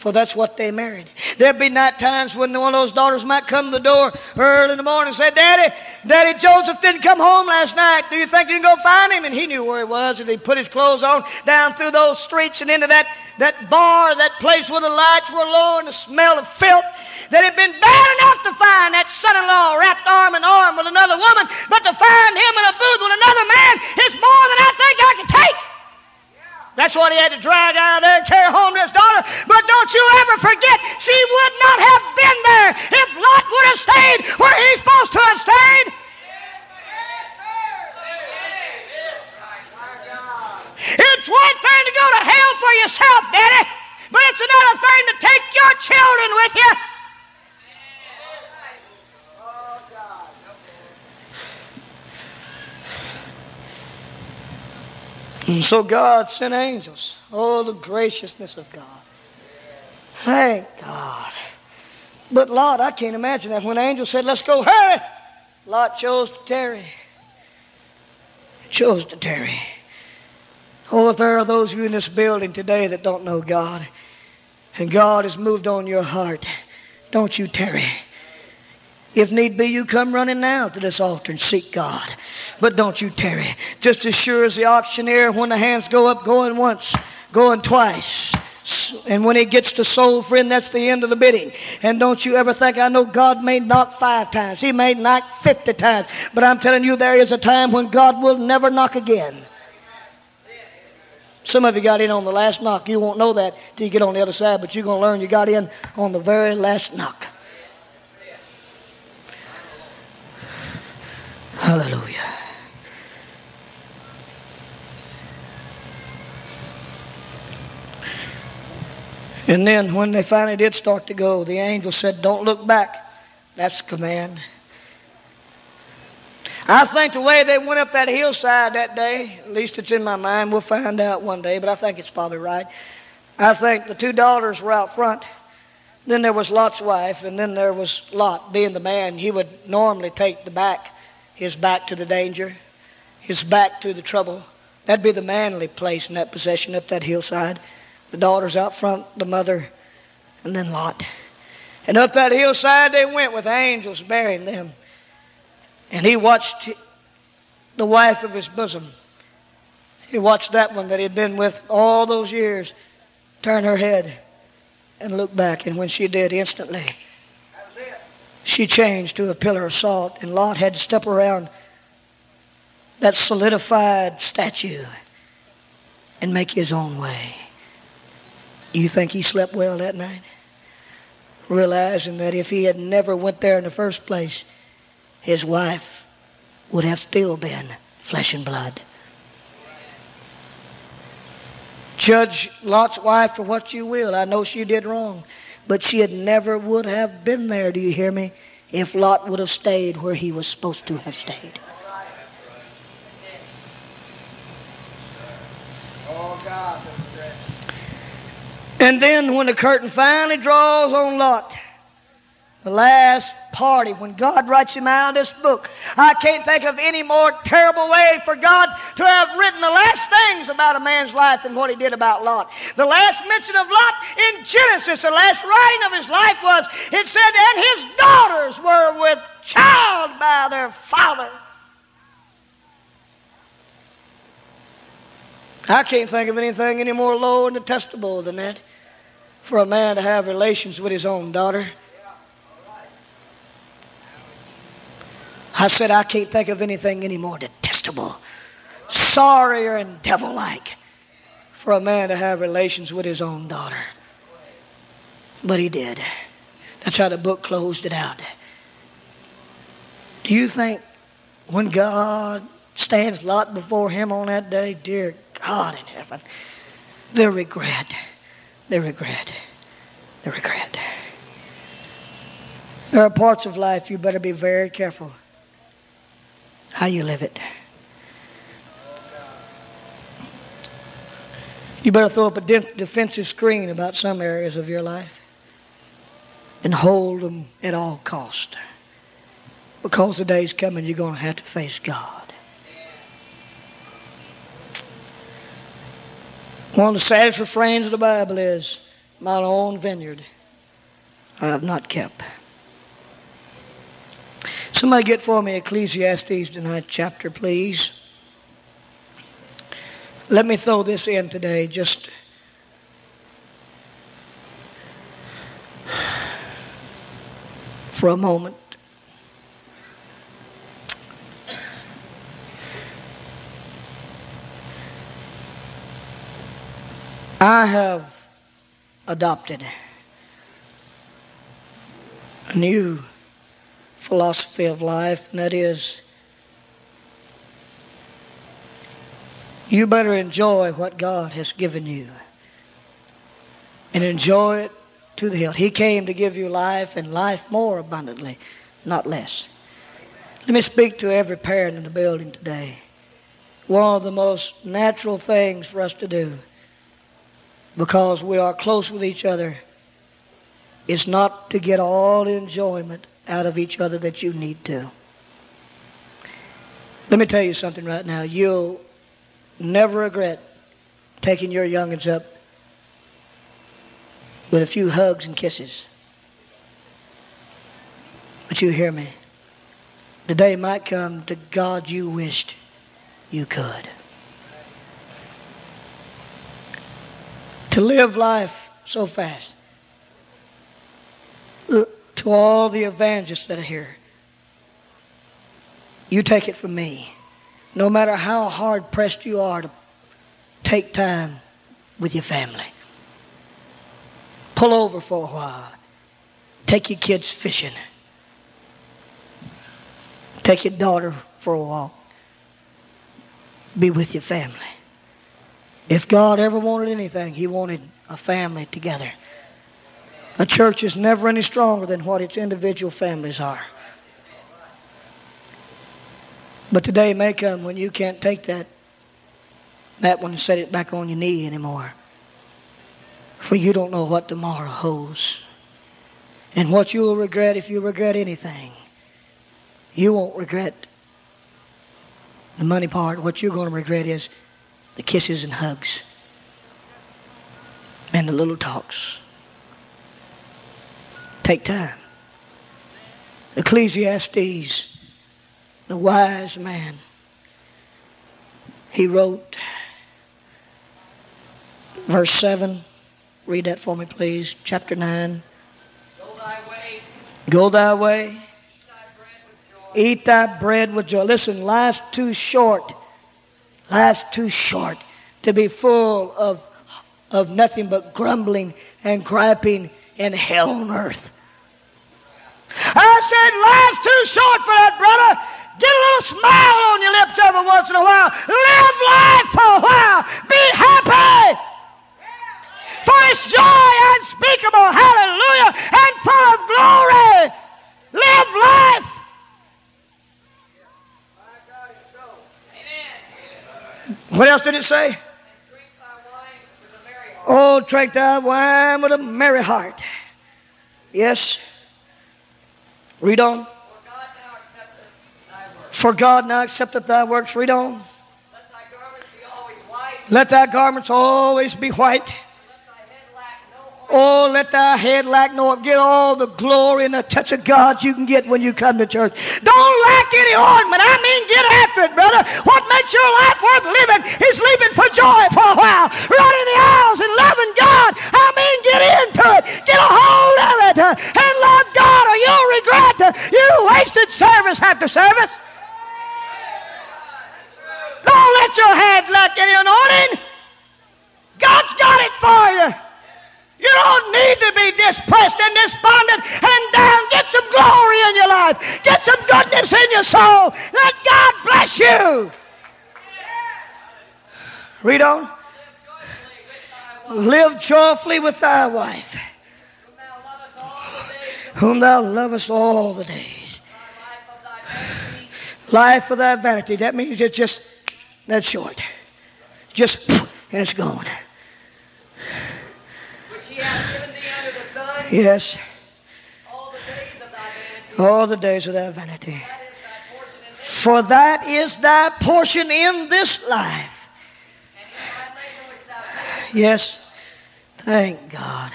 For that's what they married. There'd be night times when one of those daughters might come to the door early in the morning and say, Daddy, Daddy Joseph didn't come home last night. Do you think you can go find him? And he knew where he was. And he put his clothes on down through those streets and into that, that bar, that place where the lights were low and the smell of filth that had been bad enough to find that son-in-law wrapped arm in arm with another woman, but to find him in a booth with another man is more than I think I can take. That's what he had to drag out of there and carry home to his daughter. But don't you ever forget, she would not have been there if Lot would have stayed where he's supposed to have stayed. It's one thing to go to hell for yourself, Daddy, but it's another thing to take your children with you. And so God sent angels. Oh, the graciousness of God. Thank God. But Lot, I can't imagine that when angels said, let's go, hurry, Lot chose to tarry. Chose to tarry. Oh, if there are those of you in this building today that don't know God, and God has moved on your heart, don't you tarry. If need be, you come running now to this altar and seek God. But don't you tarry. Just as sure as the auctioneer, when the hands go up, going once, going twice. And when he gets to soul friend, that's the end of the bidding. And don't you ever think, I know God may knock five times. He may knock 50 times. But I'm telling you, there is a time when God will never knock again. Some of you got in on the last knock. You won't know that till you get on the other side, but you're going to learn you got in on the very last knock. Hallelujah. And then when they finally did start to go, the angel said, Don't look back. That's the command. I think the way they went up that hillside that day, at least it's in my mind, we'll find out one day, but I think it's probably right. I think the two daughters were out front. Then there was Lot's wife, and then there was Lot, being the man. He would normally take the back, his back to the danger, his back to the trouble. That'd be the manly place in that possession up that hillside. The daughters out front, the mother, and then Lot. And up that hillside they went with angels bearing them. And he watched the wife of his bosom. He watched that one that he had been with all those years turn her head and look back. And when she did, instantly, she changed to a pillar of salt. And Lot had to step around that solidified statue and make his own way. You think he slept well that night? Realizing that if he had never went there in the first place, his wife would have still been flesh and blood. Judge Lot's wife for what you will. I know she did wrong, but she had never would have been there, do you hear me, if Lot would have stayed where he was supposed to have stayed. And then when the curtain finally draws on Lot, the last party, when God writes him out of this book, I can't think of any more terrible way for God to have written the last things about a man's life than what he did about Lot. The last mention of Lot in Genesis, the last writing of his life was, it said, and his daughters were with child by their father. I can't think of anything any more low and detestable than that for a man to have relations with his own daughter. I said, I can't think of anything any more detestable, sorrier, and devil like for a man to have relations with his own daughter. But he did. That's how the book closed it out. Do you think when God stands Lot before him on that day, dear God in heaven, the regret, the regret, the regret. There are parts of life you better be very careful how you live it. You better throw up a defensive screen about some areas of your life and hold them at all cost. Because the day's coming, you're going to have to face God. One of the saddest refrains of the Bible is, My own vineyard I have not kept. Somebody get for me Ecclesiastes, tonight, chapter, please. Let me throw this in today, just. For a moment. I have adopted a new philosophy of life, and that is you better enjoy what God has given you and enjoy it to the hilt. He came to give you life and life more abundantly, not less. Let me speak to every parent in the building today. One of the most natural things for us to do because we are close with each other is not to get all enjoyment out of each other that you need to. Let me tell you something right now. You'll never regret taking your youngins up with a few hugs and kisses. But you hear me. The day might come to God you wished you could. To live life so fast to all the evangelists that are here. You take it from me. No matter how hard pressed you are to take time with your family. Pull over for a while. Take your kids fishing. Take your daughter for a walk. Be with your family. If God ever wanted anything, He wanted a family together. A church is never any stronger than what its individual families are. But today may come when you can't take that, that one and set it back on your knee anymore. For you don't know what tomorrow holds. And what you'll regret if you regret anything, you won't regret the money part. What you're going to regret is the kisses and hugs and the little talks. Take time. Ecclesiastes, the wise man, he wrote, verse 7 Read that for me, please. Chapter 9. Go thy way, Go thy way. eat thy bread with joy. Eat thy bread with joy. Listen, life's too short. Life's too short to be full of, of nothing but grumbling and griping and hell on earth. I said, life's too short for that, brother. Get a little smile on your lips every once in a while. Live life for a while. Be happy. For it's joy unspeakable, hallelujah, and full of glory. Live life. What else did it say? And drink thy wine with a merry heart. Oh, drink thy wine with a merry heart. Yes. Read on. For God now accepteth thy work. For God now accepteth thy works. Read on. Let thy garments be always white. Let thy garments always be white. Let thy head lack no ornament. Oh, let thy head lack no. Get all the glory and the touch of God you can get when you come to church. Don't lack any ornament. I mean, get after it, brother. What makes your life worth living is living for joy for a while, running the aisles and loving God. I mean, get into it. Get a hold of it and love God, or you'll regret uh, you wasted service after service. Don't let your head lack any anointing. God's got it for you. You don't need to be depressed and despondent and down. Get some glory in your life. Get some goodness in your soul. Let God bless you. Read on. Live joyfully with thy wife, Whom thou lovest all the days life of thy vanity. That means it's just that short. Just and it's gone. Yes, all the days of thy vanity. all the days of thy vanity. That is thy portion in this, For that is thy portion in this life. and in thy labor which thou takest. Yes. Thank God.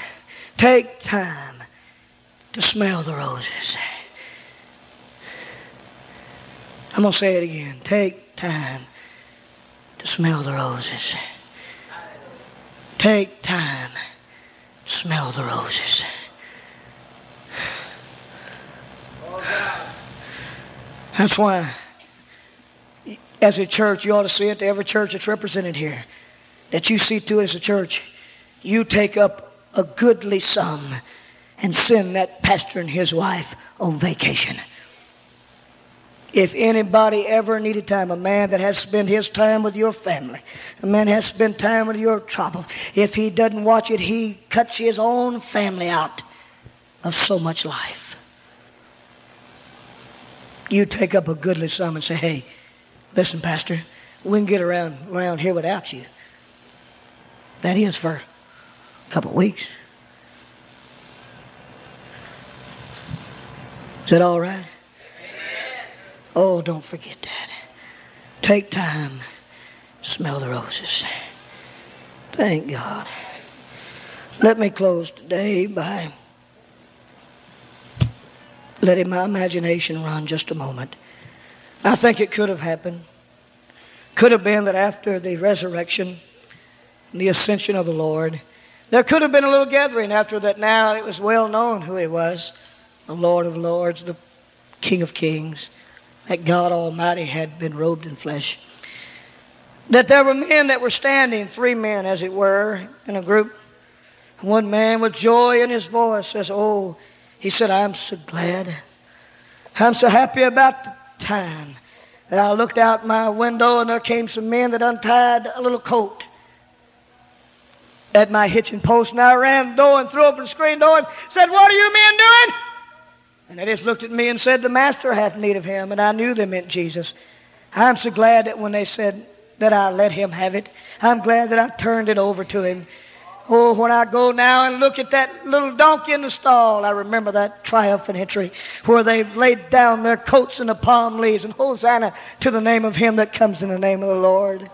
Take time to smell the roses. I'm going to say it again. Take time to smell the roses. Take time smell the roses. That's why, as a church, you ought to see it to every church that's represented here that you see to it as a church, you take up a goodly sum and send that pastor and his wife on vacation. If anybody ever needed time, a man that has spent his time with your family, a man has spent time with your trouble, if he doesn't watch it, he cuts his own family out of so much life. You take up a goodly sum and say, hey, listen, Pastor, we can get around around here without you. That is for a couple of weeks. Is that all right? Oh, don't forget that. Take time, smell the roses. Thank God. Let me close today by letting my imagination run just a moment. I think it could have happened. Could have been that after the resurrection, and the ascension of the Lord. There could have been a little gathering after that. Now it was well known who he was the Lord of Lords, the King of Kings, that God Almighty had been robed in flesh. That there were men that were standing, three men as it were, in a group. One man with joy in his voice says, Oh, he said, I'm so glad. I'm so happy about the time that I looked out my window and there came some men that untied a little coat at my hitching post, and I ran the door and threw open the screen door and said, What are you men doing? And they just looked at me and said, The Master hath need of him. And I knew they meant Jesus. I'm so glad that when they said that I let him have it, I'm glad that I turned it over to him. Oh, when I go now and look at that little donkey in the stall, I remember that triumphant entry where they laid down their coats in the palm leaves and Hosanna to the name of him that comes in the name of the Lord.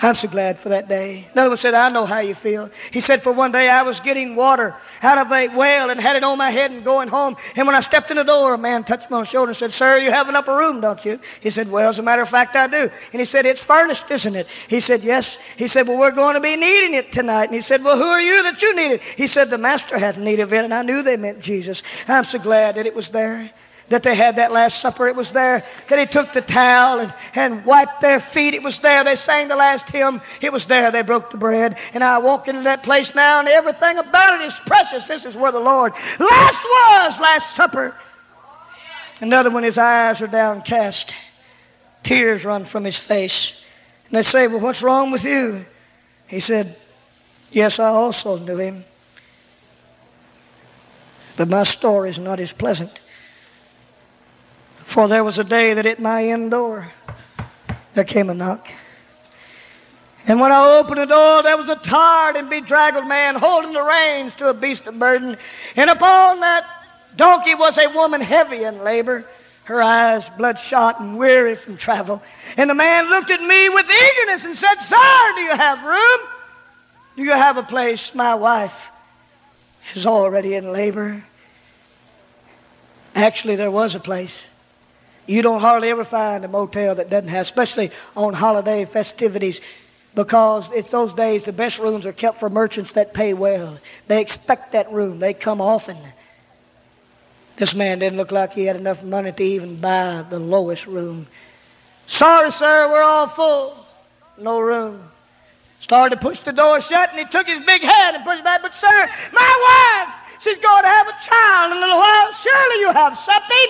I'm so glad for that day. Another one said, I know how you feel. He said, For one day I was getting water out of a well and had it on my head and going home. And when I stepped in the door, a man touched me on the shoulder and said, Sir, you have an upper room, don't you? He said, Well, as a matter of fact, I do. And he said, It's furnished, isn't it? He said, Yes. He said, Well, we're going to be needing it tonight. And he said, Well, who are you that you need it? He said, The master had need of it, and I knew they meant Jesus. I'm so glad that it was there that they had that Last Supper. It was there that he took the towel and, and wiped their feet. It was there. They sang the last hymn. It was there. They broke the bread. And I walk into that place now, and everything about it is precious. This is where the Lord last was, Last Supper. Another one, his eyes are downcast. Tears run from his face. And they say, Well, what's wrong with you? He said, Yes, I also knew him. But my story is not as pleasant. For there was a day that at my inn door there came a knock. And when I opened the door, there was a tired and bedraggled man holding the reins to a beast of burden. And upon that donkey was a woman heavy in labor, her eyes bloodshot and weary from travel. And the man looked at me with eagerness and said, Sir, do you have room? Do you have a place? My wife is already in labor. Actually, there was a place. You don't hardly ever find a motel that doesn't have, especially on holiday festivities, because it's those days the best rooms are kept for merchants that pay well. They expect that room. They come often. This man didn't look like he had enough money to even buy the lowest room. Sorry, sir, we're all full. No room. Started to push the door shut, and he took his big hand and pushed back. But, sir, my wife, she's going to have a child in a little while. Surely you have something.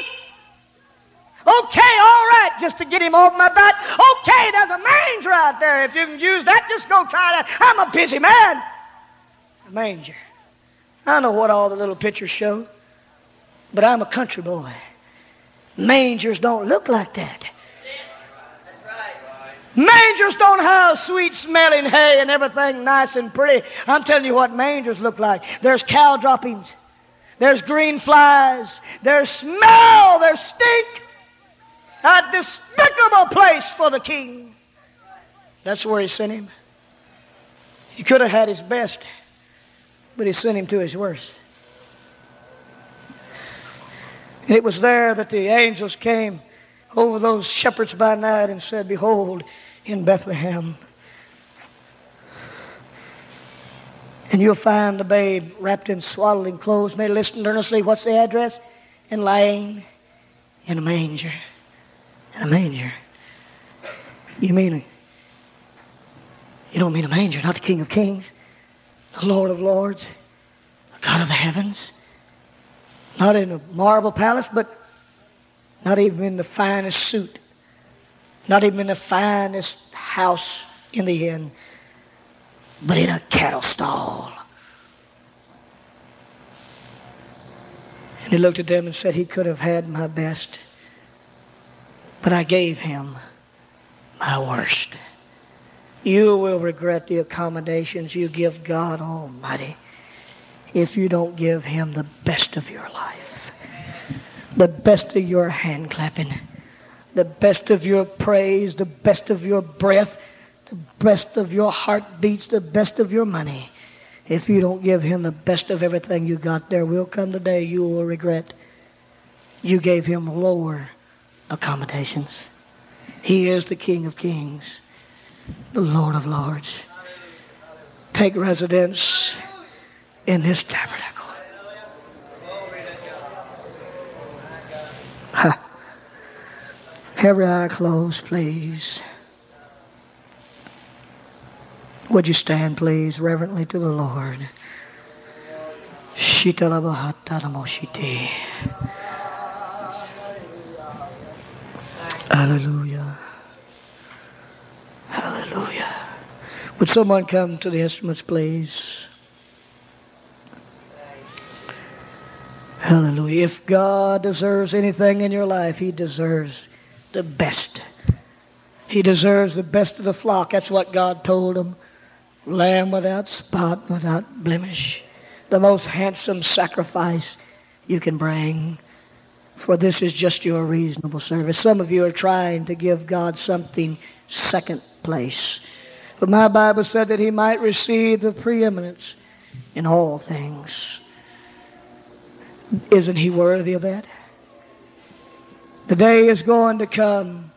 Okay, all right, just to get him off my back. Okay, there's a manger out there. If you can use that, just go try that. I'm a busy man. A manger. I know what all the little pictures show, but I'm a country boy. Mangers don't look like that. That's right. Mangers don't have sweet smelling hay and everything nice and pretty. I'm telling you what mangers look like. There's cow droppings. There's green flies. There's smell. There's stink. A despicable place for the king. That's where he sent him. He could have had his best, but he sent him to his worst. And it was there that the angels came over those shepherds by night and said, Behold, in Bethlehem. And you'll find the babe wrapped in swaddling clothes. May listen earnestly. What's the address? And lying in a manger a manger. You mean? You don't mean a manger, not the King of Kings, the Lord of Lords, the God of the heavens. Not in a marble palace, but not even in the finest suit, not even in the finest house in the inn, but in a cattle stall. And he looked at them and said, He could have had my best. But I gave him my worst. You will regret the accommodations you give God Almighty if you don't give him the best of your life, the best of your hand clapping, the best of your praise, the best of your breath, the best of your heartbeats, the best of your money. If you don't give him the best of everything you got, there will come the day you will regret you gave him lower accommodations. He is the King of Kings, the Lord of Lords. Take residence in His tabernacle. Every eye closed, please. Would you stand, please, reverently to the Lord? Hallelujah. Hallelujah. Would someone come to the instruments, please? Hallelujah. If God deserves anything in your life, He deserves the best. He deserves the best of the flock. That's what God told him. Lamb without spot, without blemish. The most handsome sacrifice you can bring for this is just your reasonable service. Some of you are trying to give God something second place. But my Bible said that he might receive the preeminence in all things. Isn't he worthy of that? The day is going to come.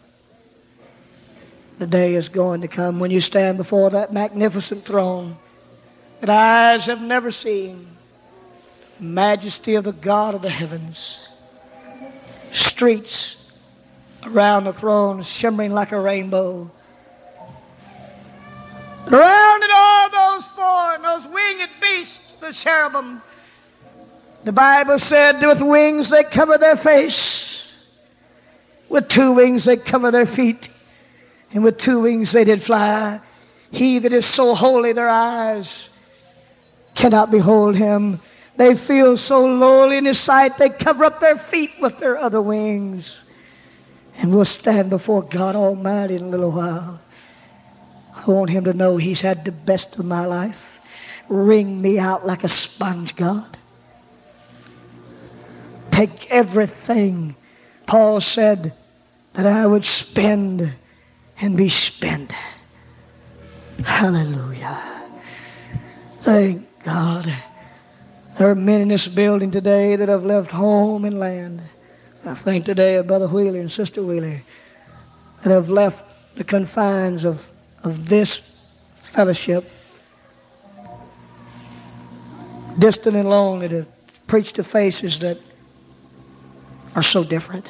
The day is going to come when you stand before that magnificent throne that eyes have never seen. Majesty of the God of the heavens. Streets around the throne shimmering like a rainbow. Around it all those four and those winged beasts, the cherubim. The Bible said with wings they cover their face. With two wings they cover their feet. And with two wings they did fly. He that is so holy their eyes cannot behold him. They feel so lowly in his sight they cover up their feet with their other wings. And we'll stand before God Almighty in a little while. I want him to know he's had the best of my life. Wring me out like a sponge, God. Take everything Paul said that I would spend and be spent. Hallelujah. Thank God. There are men in this building today that have left home and land. I think today of Brother Wheeler and Sister Wheeler that have left the confines of, of this fellowship, distant and lonely, to preach to faces that are so different.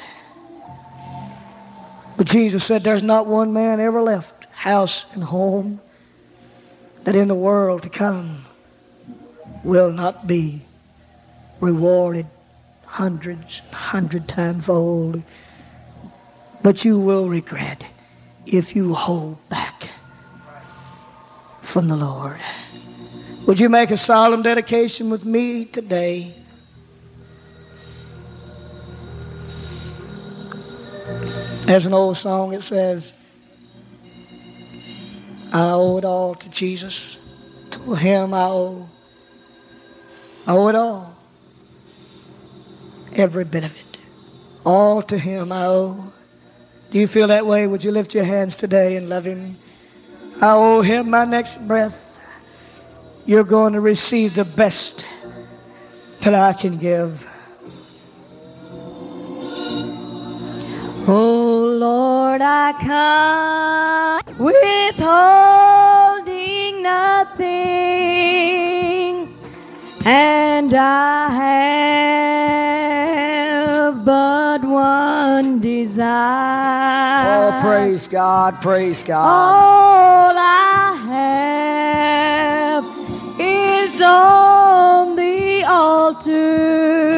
But Jesus said, There's not one man ever left house and home that in the world to come will not be rewarded hundreds, hundred times fold. But you will regret if you hold back from the Lord. Would you make a solemn dedication with me today? There's an old song that says, I owe it all to Jesus. To him I owe. I owe it all. Every bit of it. All to him I owe. Do you feel that way? Would you lift your hands today and love him? I owe him my next breath. You're going to receive the best that I can give. Oh Lord, I come withholding nothing, and I have but one desire. Oh, praise God, praise God. All I have is on the altar.